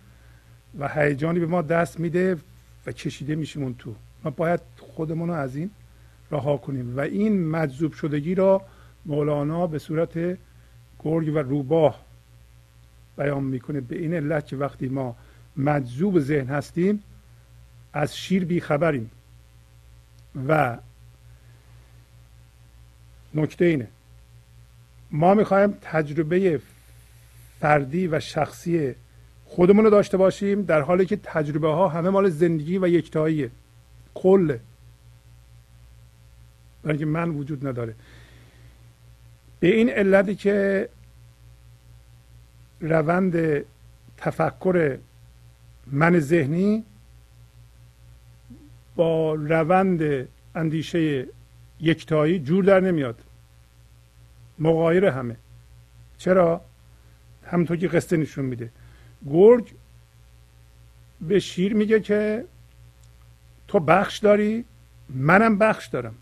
و هیجانی به ما دست میده و کشیده میشیم اون تو. ما باید خودمون رو از این رها کنیم. و این مجذوب شدگی را مولانا به صورت گرگ و روباه بیان می‌کنه. به این علت که وقتی ما مجذوب ذهن هستیم از شیر بیخبریم. و نکته اینه ما می‌خوایم تجربه فردی و شخصی خودمون رو داشته باشیم در حالی که تجربه ها همه مال زندگی و یکتاییه. کله برای اینکه من وجود نداره. به این علتی که روند تفکر من ذهنی با روند اندیشه یکتایی جور در نمیاد. مغایر همه. چرا؟ همونطور که قصه نشون میده. گرگ به شیر میگه که تو بخش داری منم بخش دارم.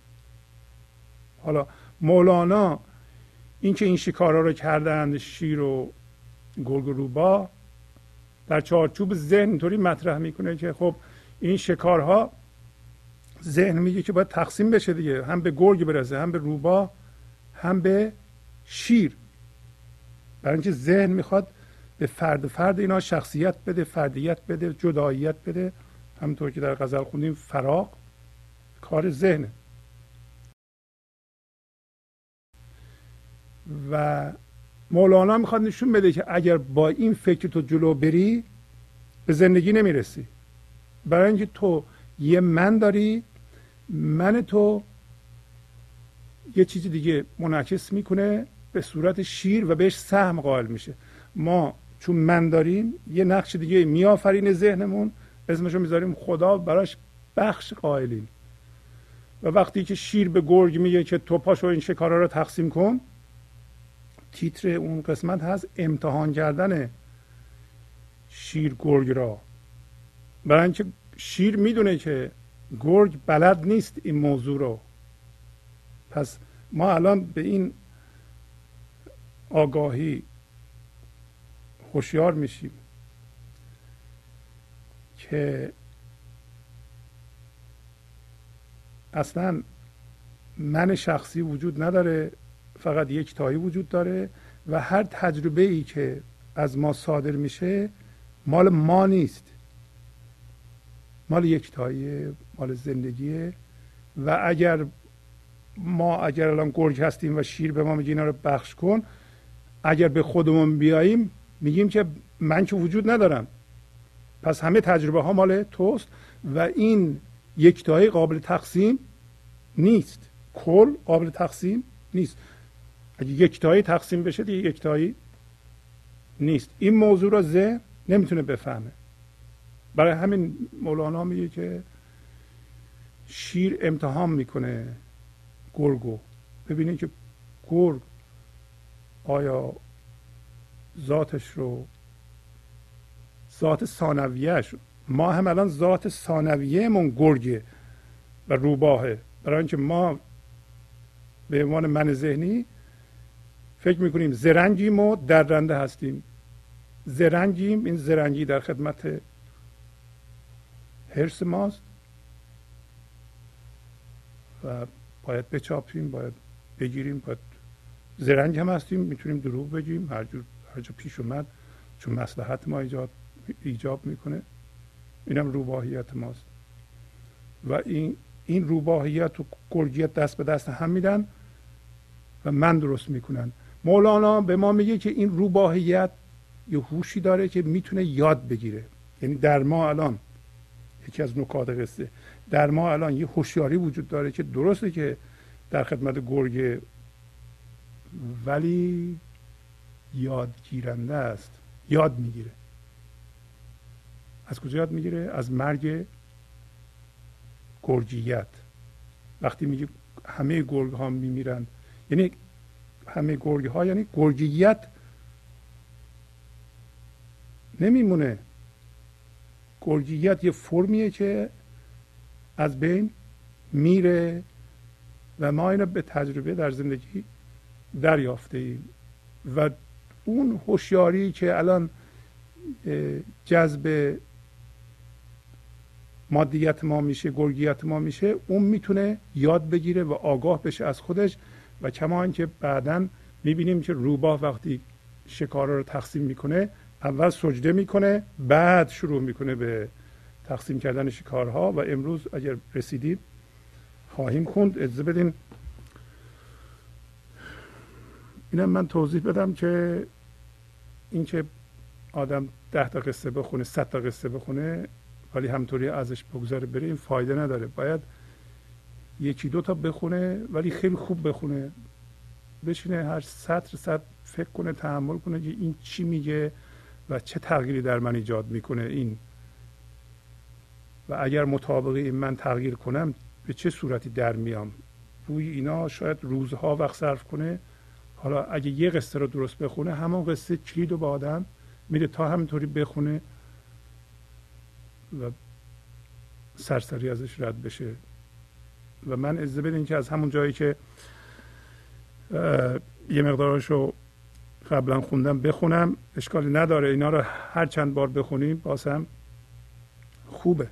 حالا مولانا اینکه این شکارها رو کردند شیر و گرگ و روبا در چارچوب ذهن اینطوری مطرح می‌کنه که خب این شکارها ذهن میگه که باید تقسیم بشه دیگه هم به گرگ برسه هم به روبا هم به شیر. برای اینکه ذهن می‌خواد به فرد فرد اینا شخصیت بده فردیت بده جداییت بده. همونطور که در غزل خوندیم فراغ کار ذهنه. و مولانا می‌خواد نشون بده که اگر با این فکر تو جلو بری به زندگی نمی‌رسی. برای اینکه تو یه من داری من تو یه چیز دیگه منعکس می‌کنه به صورت شیر و بهش سهم قائل میشه. ما چون من داریم یه نقش دیگه میآفرین ذهنمون. اسمشو می‌ذاریم خدا براش بخش قائلیم. و وقتی که شیر به گرگ میگه که تو پاشو این شکارا رو تقسیم کن تیتر اون قسمت هست امتحان کردن شیر گرگ را. برای اینکه شیر می‌دونه که گرگ بلد نیست این موضوع رو. پس ما الان به این آگاهی هوشیار میشیم که اصلا من شخصی وجود نداره. فقط یک تایی وجود داره و هر تجربه ای که از ما صادر میشه مال ما نیست. مال یک تایی مال زندگیه. و اگر ما اگر الان گرگ هستیم و شیر به ما میگه اینا رو بخش کن اگر به خودمون بیاییم میگیم که من که وجود ندارم. پس همه تجربه ها مال توست و این یکتایی قابل تقسیم نیست. کل قابل تقسیم نیست. اگه یکتایی تقسیم بشه دیگه یکتایی نیست. این موضوع را ذهن نمی‌تونه بفهمه. برای همین مولانا میگه که شیر امتحان می‌کنه گرگو ببینید که گرگ آیا ذاتش رو ذات ثانویهش ما هم الان ذات ثانویهمون گرگه و روباهه. برای اینکه ما به عنوان من ذهنی فکر می‌کنیم زرنگیم و درنده هستیم. زرنگیم این زرنگی در خدمت حرس ماست. و باید بچاپیم باید بگیریم باید زرنگ هم هستیم می‌تونیم دروغ بگیم. هر جور هر جا پیش اومد چون مسلحت ما ایجاد ایجاب می‌کنه. اینم روباهیت ماست. و این این روباهیت و گرگیت دست به دست هم میدن و من درست می‌کنن. مولانا به ما میگه که این روباهیت یه هوشی داره که می‌تونه یاد بگیره. یعنی در ما الان یکی از نکات قصه در ما الان یه هوشیاری وجود داره که درسته که در خدمت گرگ ولی یادگیرنده است. یاد می‌گیره. از کجا یاد می‌گیره؟ از مرگ گرگیت. وقتی میگه همه گرگ ها میمیرند یعنی همه گرگ ها یعنی گرگیت نمیمونه. گرگیت یه فرمیه که از بین میره و ما اینو به تجربه در زندگی دریافته ایم. و اون هوشیاری که الان جذب مادیت ما میشه گرگیت ما میشه اون می‌تونه یاد بگیره و آگاه بشه از خودش. و کما اینکه بعدا می‌بینیم که روباه وقتی شکارا رو تقسیم می‌کنه اول سجده می‌کنه بعد شروع می‌کنه به تقسیم کردن شکارها و امروز اگر رسیدیم خواهیم خوند. اجازه بدین. اینم من توضیح بدم که اینکه آدم ده تا قصه بخونه صد تا قصه بخونه ولی همطوری ازش بگذاره بره این فایده نداره. باید یکی دو تا بخونه ولی خیلی خوب بخونه. بشینه هر سطر سطر فکر کنه تحمل کنه که این چی میگه و چه تغییری در من ایجاد می‌کنه این. و اگر مطابق این من تغییر کنم به چه صورتی در میام؟ روی اینا شاید روزها وقت صرف کنه. حالا اگه یه قصه رو درست بخونه همون قصه کلید و با آدم میره تا همینطوری بخونه و سرسری ازش رد بشه. و من اجازه بدین که از همون جایی که یه مقدارش رو قبلا خوندم بخونم اشکالی نداره اینا رو هر چند بار بخونیم بازم خوبه.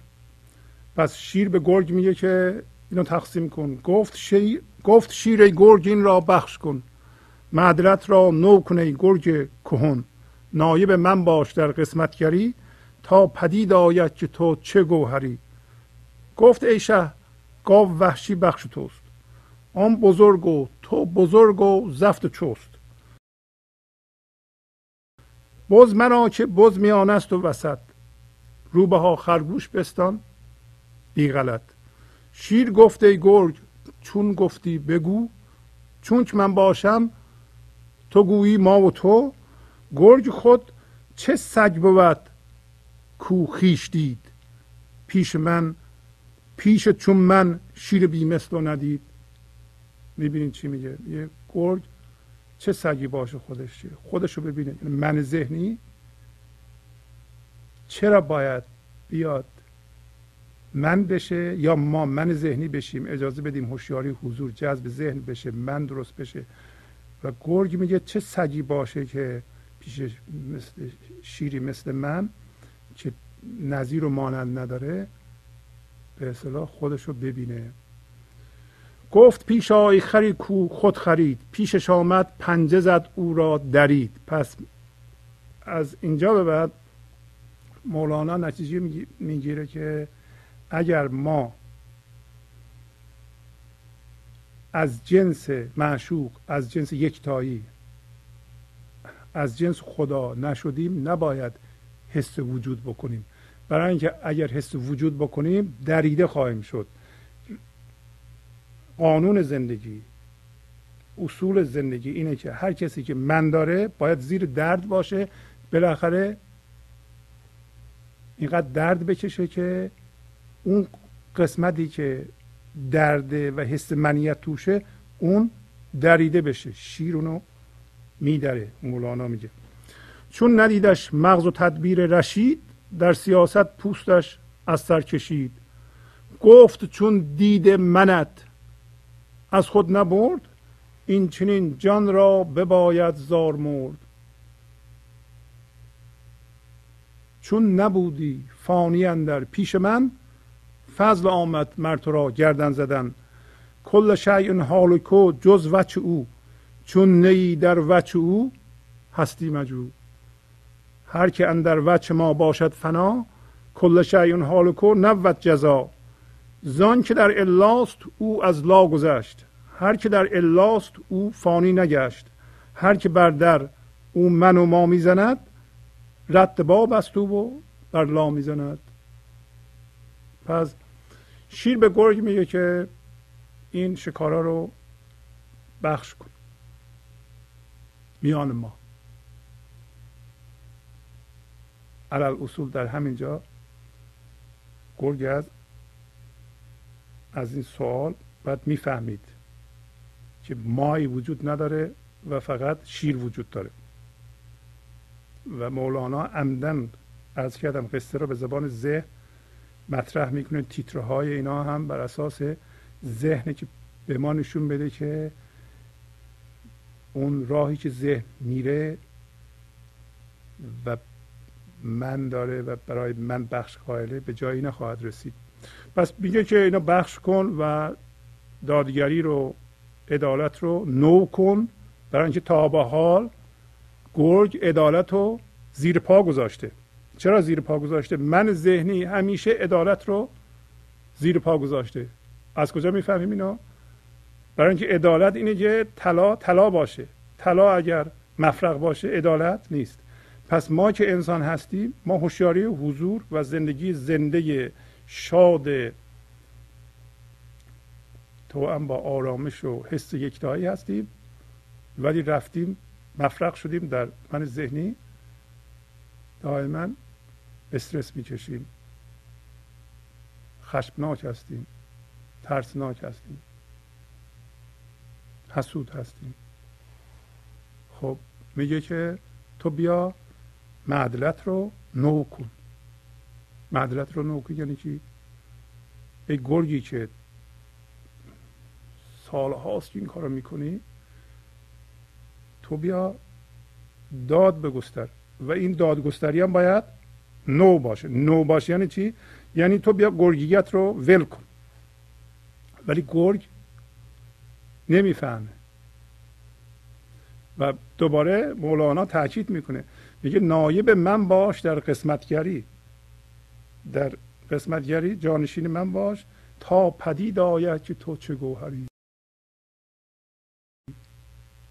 پس شیر به گرگ میگه که اینو تقسیم کن. گفت شیر گفت شیر گرگ این را بخش کن. معدلت را نو کنه گرگ کهن. نایب من باش در قسمتگری تا پدید آید که تو چه گوهری. گفت ای شه گاو وحشی بخش توست. آن بزرگ و تو بزرگ و زفت چوست بز مرا که بز میان است و وسط. روبه ها خرگوش بستان بی غلط. شیر گفته ای گرگ چون گفتی بگو. چون که من باشم تو گویی ما و تو. گرگ خود چه سگ بود کو خیش دید. پیش من پیش چون من شیر بی مثل و ندید. می‌بینید چی میگه؟ یه گرگ چه سگی باشه خودش چیه؟ خودش رو ببینه. یعنی من ذهنی چرا باید بیاد من بشه یا ما من ذهنی بشیم؟ اجازه بدیم هوشیاری حضور جذب ذهن بشه من درست بشه. و گرگ میگه چه سگی باشه که پیش مثل شیری مثل من که نظیر و مانند نداره؟ به اصطلاح خودش رو ببینه. گفت پیش آی خری کو خود خرید. پیشش آمد پنجه زد او را درید. پس از اینجا به بعد مولانا نتیجه می‌گیره که اگر ما از جنس معشوق از جنس یکتایی از جنس خدا نشدیم نباید حس وجود بکنیم. برای اینکه اگر حس وجود بکنیم دریده خواهیم شد. قانون زندگی اصول زندگی اینه که هر کسی که من داره باید زیر درد باشه. بالاخره اینقدر درد بکشه که اون قسمتی که درده و حس منیت توشه اون دریده بشه. شیر اونو میدره. مولانا میگه. چون ندیدش مغز و تدبیر رشید در سیاست پوستش از سر کشید. گفت چون دید منت از خود نبرد این چنین جان را بباید زار مرد. چون نبودی فانی اندر پیش من فضل آمد مرد را گردن زدن. کل شیء حالکو جز وچ او چون نی در وچ او هستی مجو. هر که اندر وچ ما باشد فنا کل شیء حالکو نبود جزا. زان که در الاست او از لا گذشت هر که در الاست او فانی نگشت هر که بر در او من و ما می‌زند رد باب است و بر لا می‌زند. پس شیر به گرگ میگه که این شکارا رو بخش کن. میان ما. علل اصول در همین جا گرگ از از این سوال باید می‌فهمید که مایی وجود نداره و فقط شیر وجود داره. و مولانا عمدن از کردم قصه رو به زبان ذهن مطرح می‌کنه. تیترهای اینا هم بر اساس ذهن که به ما نشون بده که اون راهی که ذهن میره و من داره و برای من بخش قائله به جایی نخواهد رسید. پس میگه که اینا بخش کن و دادگری رو عدالت رو نو کن برای اینکه تا به حال گرگ عدالت رو زیر پا گذاشته. چرا زیر پا گذاشته؟ من ذهنی همیشه عدالت رو زیر پا گذاشته. از کجا می‌فهمیم اینا برای اینکه عدالت اینه که طلا طلا باشه. طلا اگر مفرق باشه عدالت نیست. پس ما که انسان هستیم ما هوشیاری حضور و زندگی زنده شاد تو هم با آرامش و حس یکتایی هستیم. ولی رفتیم مفرق شدیم در من ذهنی. دائما استرس می‌کشیم. خشمناک هستیم. ترسناک هستیم. حسود هستیم. خب میگه که تو بیا معدلت رو نو کن. معدلت رو نو کن یعنی چی؟ ای گرگی که سال هاست این کارو می‌کنی تو بیا داد بگستر و این دادگستری هم باید نو باشه. نو باشه یعنی چی؟ یعنی تو بیا گرگیت رو ول کن. ولی گرگ نمی‌فهمه. و دوباره مولانا تاکید می‌کنه. میگه نایب من باش در قسمتگری. در قسمتگری جانشین من باش تا پدید آید که تو چه گوهری.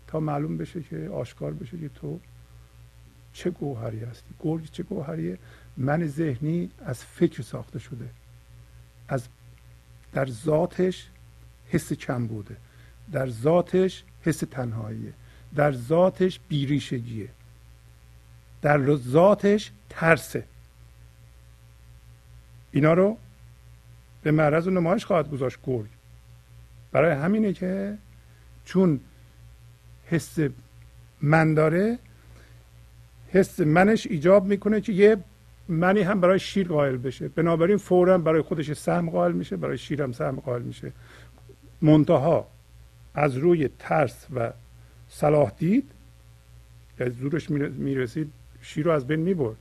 تا معلوم بشه که آشکار بشه که تو چه گوهری هستی. گرگ چه گوهریه؟ من ذهنی از فکر ساخته شده. از در ذاتش حس کم بوده. در ذاتش حس تنهاییه. در ذاتش بیریشگیه. در ذاتش ترسه. اینا رو به معرض و نمایش خواهد گذاشت گرگ. برای همینه که چون حس من داره حس منش ایجاب می‌کنه که یه منی هم برای شیر قائل بشه. بنابراین فورا برای خودش سهم قائل میشه برای شیرم سهم قائل میشه. منتها از روی ترس و صلاح دید از زورش می‌رسید شیر رو از بین می‌برد.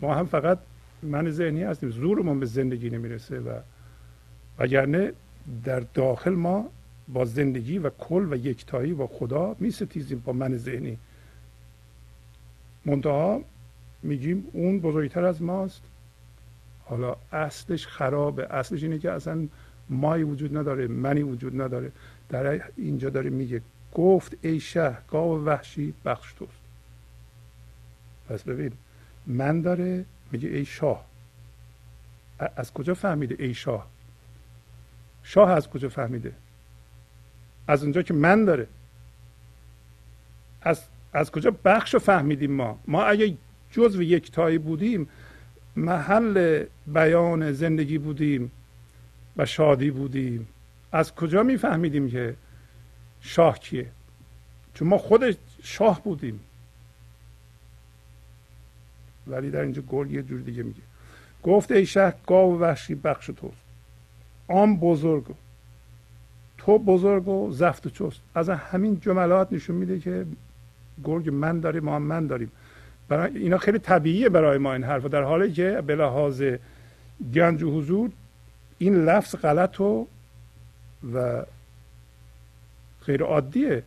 ما هم فقط من ذهنی هستیم زورمون به زندگی نمی‌رسه و وگرنه در داخل ما با زندگی و کل و یکتایی با خدا میستیزیم با من ذهنی. منتها میگیم اون بزرگتر از ماست. حالا اصلش خرابه. اصلش اینه که اصلا مایی وجود نداره منی وجود نداره. در اینجا داره میگه گفت ای شه گاو وحشی بخش توست. پس ببین من داره میگه ای شاه. از کجا فهمیده ای شاه؟ شاه از کجا فهمیده؟ از اونجا که من داره. از, از کجا بخش رو فهمیدیم ما؟ ما اگه جزو یک تایی بودیم محل بیان زندگی بودیم و شادی بودیم. از کجا میفهمیدیم که شاه کیه؟ چون ما خود شاه بودیم. ولی در اینجا گل یه جور دیگه میگه. گفت ای شه گاو وحشی بخش توست. آم بزرگ تو بزرگ و زفت چست. از همین جملات نشون میده که گرگ من داریم ما هم من داریم. برای اینا خیلی طبیعیه برای ما این حرف. در حالی که به لحاظ گنج و حضور این لفظ غلط و و غیر عادیه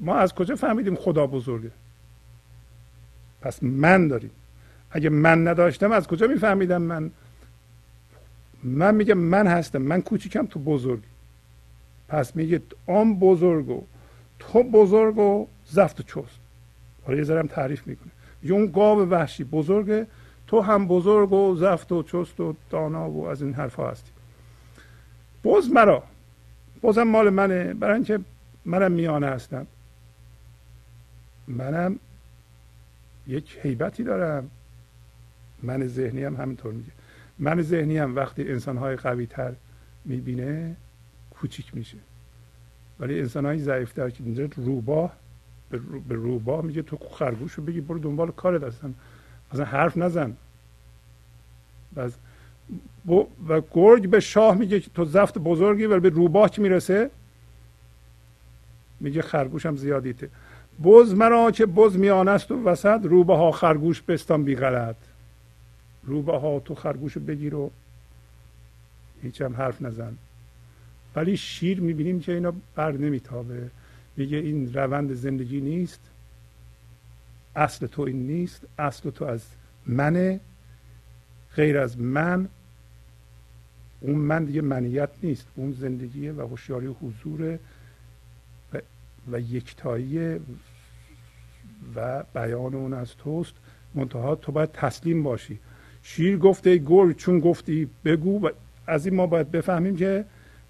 ما از کجا فهمیدیم خدا بزرگه؟ پس من داریم. اگه من نداشتم از کجا میفهمیدم من؟ من میگم من هستم من کوچیکم تو بزرگ پس میگه آن بزرگ و تو بزرگ و زفت و چست. حالا یه ذرم تعریف می‌کنه. یه اون گاو وحشی بزرگه تو هم بزرگ و زفت و چست و دانا و از این حرفا هستی. بز مرا بازم مال منه. برای اینکه منم میانه هستم. منم یک حیبتی دارم. من ذهنی هم همینطور میگه. من ذهنی هم وقتی انسان های قوی تر می‌بینه کوچیک میشه. ولی انسان های ضعیف تر که اینجا روباه به روباه میگه تو خرگوش رو بگی برو دنبال کارت هستن اصلا حرف نزن. و گرگ به شاه میگه که تو زفت بزرگی ولی به روباه که می‌رسه میگه خرگوشم زیادیته. بز مرا که بز میانه و وسط روبه ها خرگوش بستان بی غلط. روبه ها تو خرگوش بگیر و هیچ هم حرف نزن. ولی شیر می‌بینیم که اینا بر نمیتابه. میگه این روند زندگی نیست. اصل تو این نیست. اصل تو از منه. غیر از من. اون من دیگه منیت نیست. اون زندگیه و هوشیاری و حضور و, و یکتایی و بیان اون از توست منتها تو باید تسلیم باشی. شیر گفته گل چون گفتی بگو و از این ما باید بفهمیم که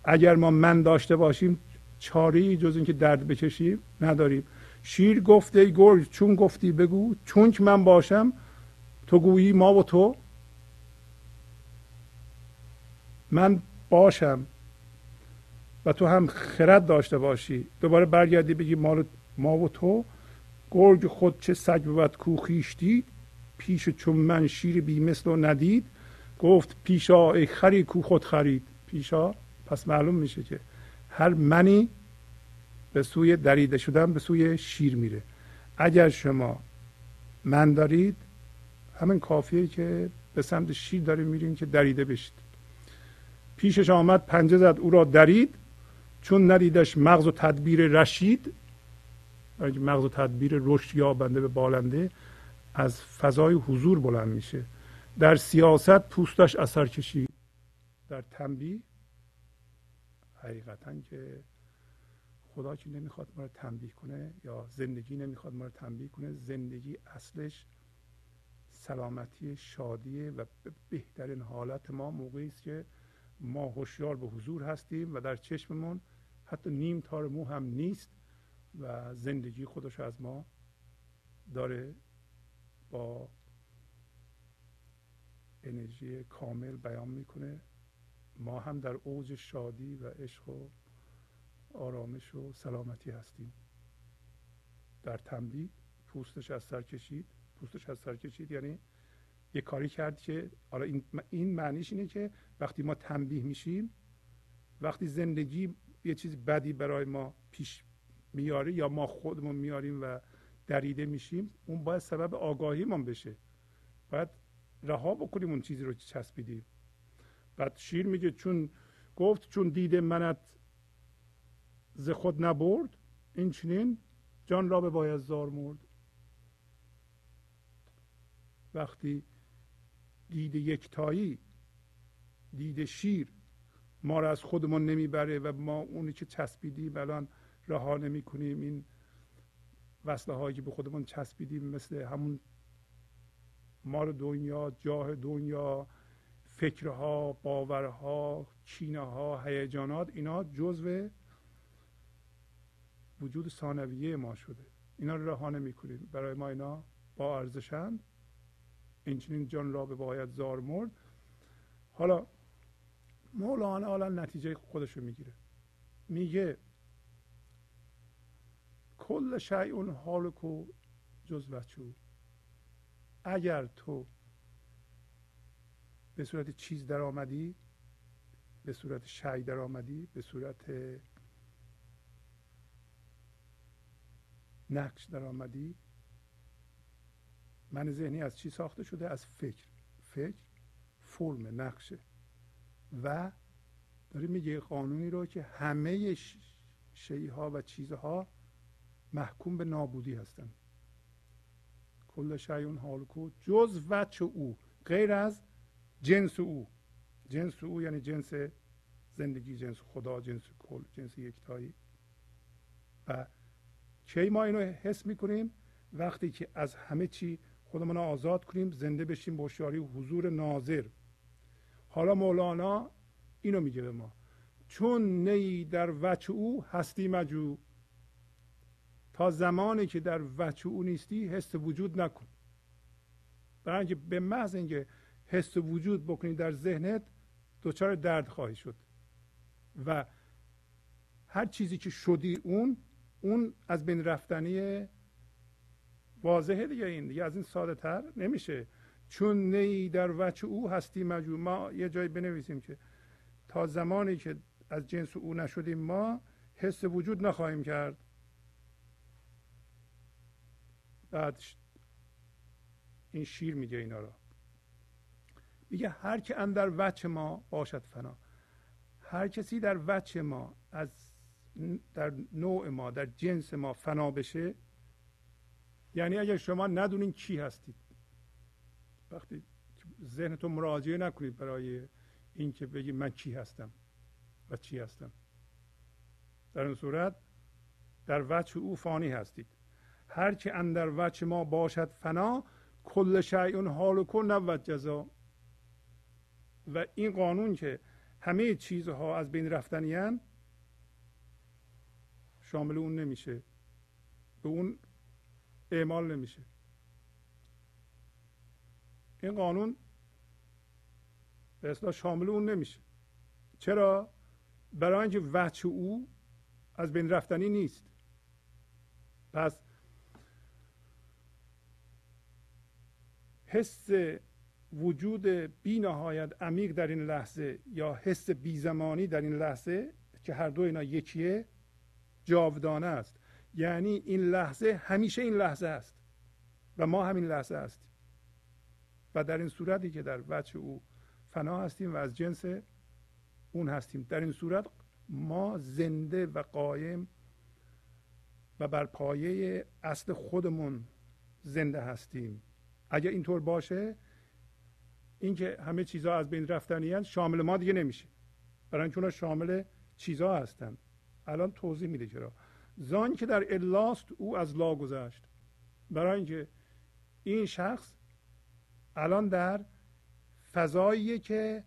اگر ما من داشته باشیم چاری جز اینکه درد بکشیم نداریم. شیر گفته گل چون گفتی بگو چون که من باشم تو گویی ما و تو. من باشم و تو هم خرد داشته باشی. دوباره برگردی بگی مال ما و تو. گرگ خود چه سگ بود کو خیشتی؟ پیش چون من شیر بی مثل و ندید. گفت پیشا ای خری کو خود خرید. پیشا پس معلوم میشه که هر منی به سوی دریده شدن به سوی شیر میره. اگر شما من دارید همین کافیه که به سمت شیر داریم میریم که دریده بشید. پیشش آمد پنجه زد او را درید. چون ندیدش مغز و تدبیر رشید مغز و تدبیر رشد یابنده به بالنده از فضای حضور بلند میشه. در سیاست پوستش اثر کشید. در تنبیه حقیقتا که خدا که نمی‌خواد ما رو تنبیه کنه یا زندگی نمی‌خواد ما رو تنبیه کنه زندگی اصلش سلامتی شادیه و بهترین حالت ما موقعی است که ما هوشیار به حضور هستیم و در چشممون حتی نیم تار مو هم نیست. و زندگی خودش از ما داره با انرژی کامل بیان می‌کنه. ما هم در اوج شادی و عشق و آرامش و سلامتی هستیم. در تنبیه پوستش از سر کشید. پوستش از سر کشید یعنی یه کاری کرد که حالا این, این معنیش اینه که وقتی ما تنبیه میشیم وقتی زندگی یه چیز بدی برای ما پیش میاره یا ما خودمون میاریم و دریده میشیم اون باید سبب آگاهیمون بشه. باید رها بکنیم اون چیزی رو که چسبیدیم. بعد شیر میگه چون گفت چون دیده منت ز خود نبرد این چنین جان را به باید زار مرد. وقتی دید یکتایی دید شیر ما را از خودمون نمی‌بره و ما اونی که چسبیدیم الان رها نمی کنیم این وصله هایی که به خودمون چسبیدیم مثل همون مال دنیا جاه دنیا فکرها باورها چینه ها هیجانات اینا جزو وجود ثانویه ما شده. اینا رو رها نمی کنیم برای ما اینا با ارزشند اینچنین جان را به باید زار مرد. حالا مولانا حالا نتیجه خودش رو می‌گیره. میگه کل شیء حالکو جز وچو اگر تو به صورت چیز در آمدی به صورت شی در آمدی به صورت نقش در آمدی من ذهنی از چی ساخته شده؟ از فکر. فکر فرم نقشه. و داره میگه قانونی رو که همه شیها و چیزها محکوم به نابودی هستند کل شیون حالکو جز وچه او غیر از جنس او. جنس او یعنی جنس زندگی جنس خدا جنس کل جنس یکتایی. و کی ما اینو حس می‌کنیم؟ وقتی که از همه چی خودمون رو آزاد کنیم زنده بشیم با شاری حضور ناظر. حالا مولانا اینو میگه به ما. چون نی در وچ او هستی مجو. تا زمانی که در وچ او نیستی حس وجود نکن. برای اینکه به محض اینکه حس وجود بکنی در ذهنت دچار درد خواهی شد. و هر چیزی که شدی اون اون از بین رفتنی واضحه دیگه این. دیگه از این ساده تر نمیشه. چون نی در وچه او هستی مجموع ما یه جایی بنویسیم که تا زمانی که از جنس او نشدیم ما حس وجود نخواهیم کرد. بعد این شیر میگه اینا رو. میگه هر که اندر وچه ما باشد فنا هر کسی در وچه ما از در نوع ما در جنس ما فنا بشه یعنی اگر شما ندونین کی هستید. وقتی ذهنتون مراجعه نکنید برای اینکه بگید من کی هستم و چی هستم. در این صورت در وجه او فانی هستید. هر که اندر وجه ما باشد فنا کل شیء حال کن نبود جزا. و این قانون که همه چیزها از بین رفتنیان شامل اون نمیشه. به اون اعمال نمیشه. این قانون به اصلا شامل اون نمیشه. چرا؟ برای اینکه وچه او از بین رفتنی نیست. پس حس وجود بی نهایت عمیق در این لحظه یا حس بی زمانی در این لحظه که هر دو اینا یکیه جاودانه است. یعنی این لحظه همیشه این لحظه است و ما همین لحظه هستیم. و در این صورتی که در وجه او فنا هستیم و از جنس اون هستیم. در این صورت ما زنده و قایم و بر پایه اصل خودمون زنده هستیم. اگر اینطور باشه اینکه همه چیزها از بین رفتنی شامل ما دیگه نمیشه. برای اینکه شامل چیزها هستند الان توضیح میده چرا. زان که در الاست او از لا گذشت. برای اینکه این شخص الان در فضاییه که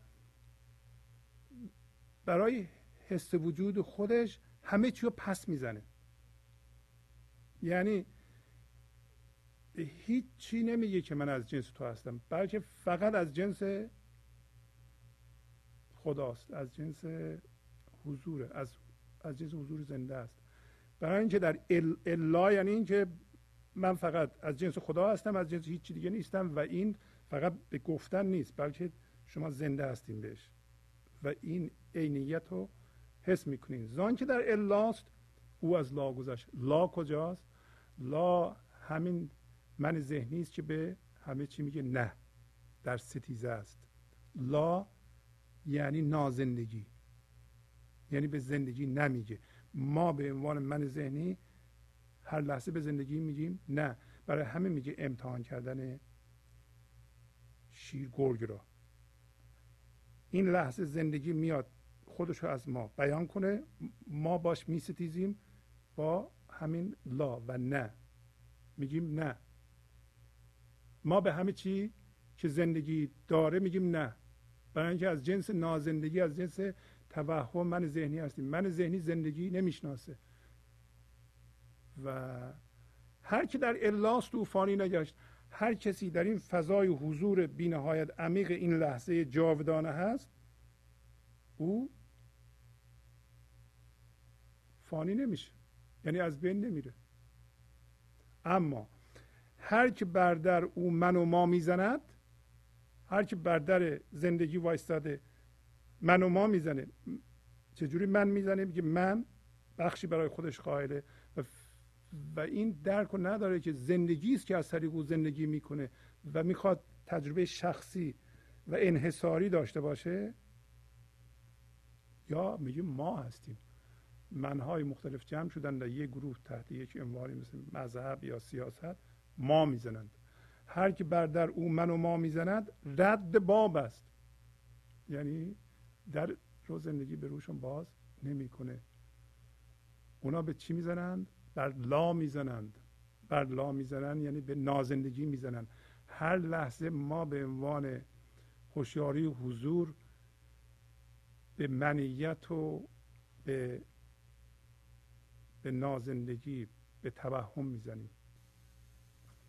برای حس وجود خودش همه چی رو پس می‌زنه. یعنی هیچی نمیگه که من از جنس تو هستم بلکه فقط از جنس خداست از جنس حضوره از از جنس حضور زنده است. برای اینکه در الا یعنی اینکه من فقط از جنس خدا هستم از جنس هیچی دیگه نیستم و این فقط به گفتن نیست بلکه شما زنده هستیم بهش. و این عینیت رو حس می‌کنین. زان که در الاست او از لا گذشت. لا کجاست؟ لا همین من ذهنی است که به همه چی میگه نه. در ستیزه است. لا یعنی نازندگی. یعنی به زندگی نمیگه. ما به عنوان من ذهنی هر لحظه به زندگی میگیم نه. برای همه میگه امتحان کردن شیر گرگ را. این لحظه زندگی میاد خودش رو از ما بیان کنه. ما باش میستیزیم با همین لا و نه. میگیم نه. ما به همه چی که زندگی داره میگیم نه. برای اینکه از جنس نازندگی از جنس توهم من ذهنی هستیم. من ذهنی زندگی نمی‌شناسه. و هر کی در الاس طوفانی نگشت هر کسی در این فضای حضور بینهایت عمیق این لحظه جاودانه هست او فانی نمیشه. یعنی از بین نمیره. اما هر که بر در او من و ما می‌زند هر که بر در زندگی وایستاده من و ما می‌زنه. چجوری من می‌زنه؟ میگه من بخشی برای خودش قائله. و, و این درک رو نداره که زندگی است که از طریق او زندگی می‌کنه و می‌خواد تجربه شخصی و انحصاری داشته باشه. یا میگیم ما هستیم. منهای مختلف جمع شدن در یک گروه تحت یک عنوانی مثل مذهب یا سیاست. ما می‌زنند. هر که بر در او من و ما می‌زند رد باب است. یعنی در رو زندگی به روشون باز نمی‌کنه. اونا به چی می‌زنند؟ بر لا می‌زنند. بر لا می‌زنند یعنی به نازندگی می‌زنند. هر لحظه ما به عنوان هوشیاری حضور به منیت و به به نازندگی به توهم می‌زنیم.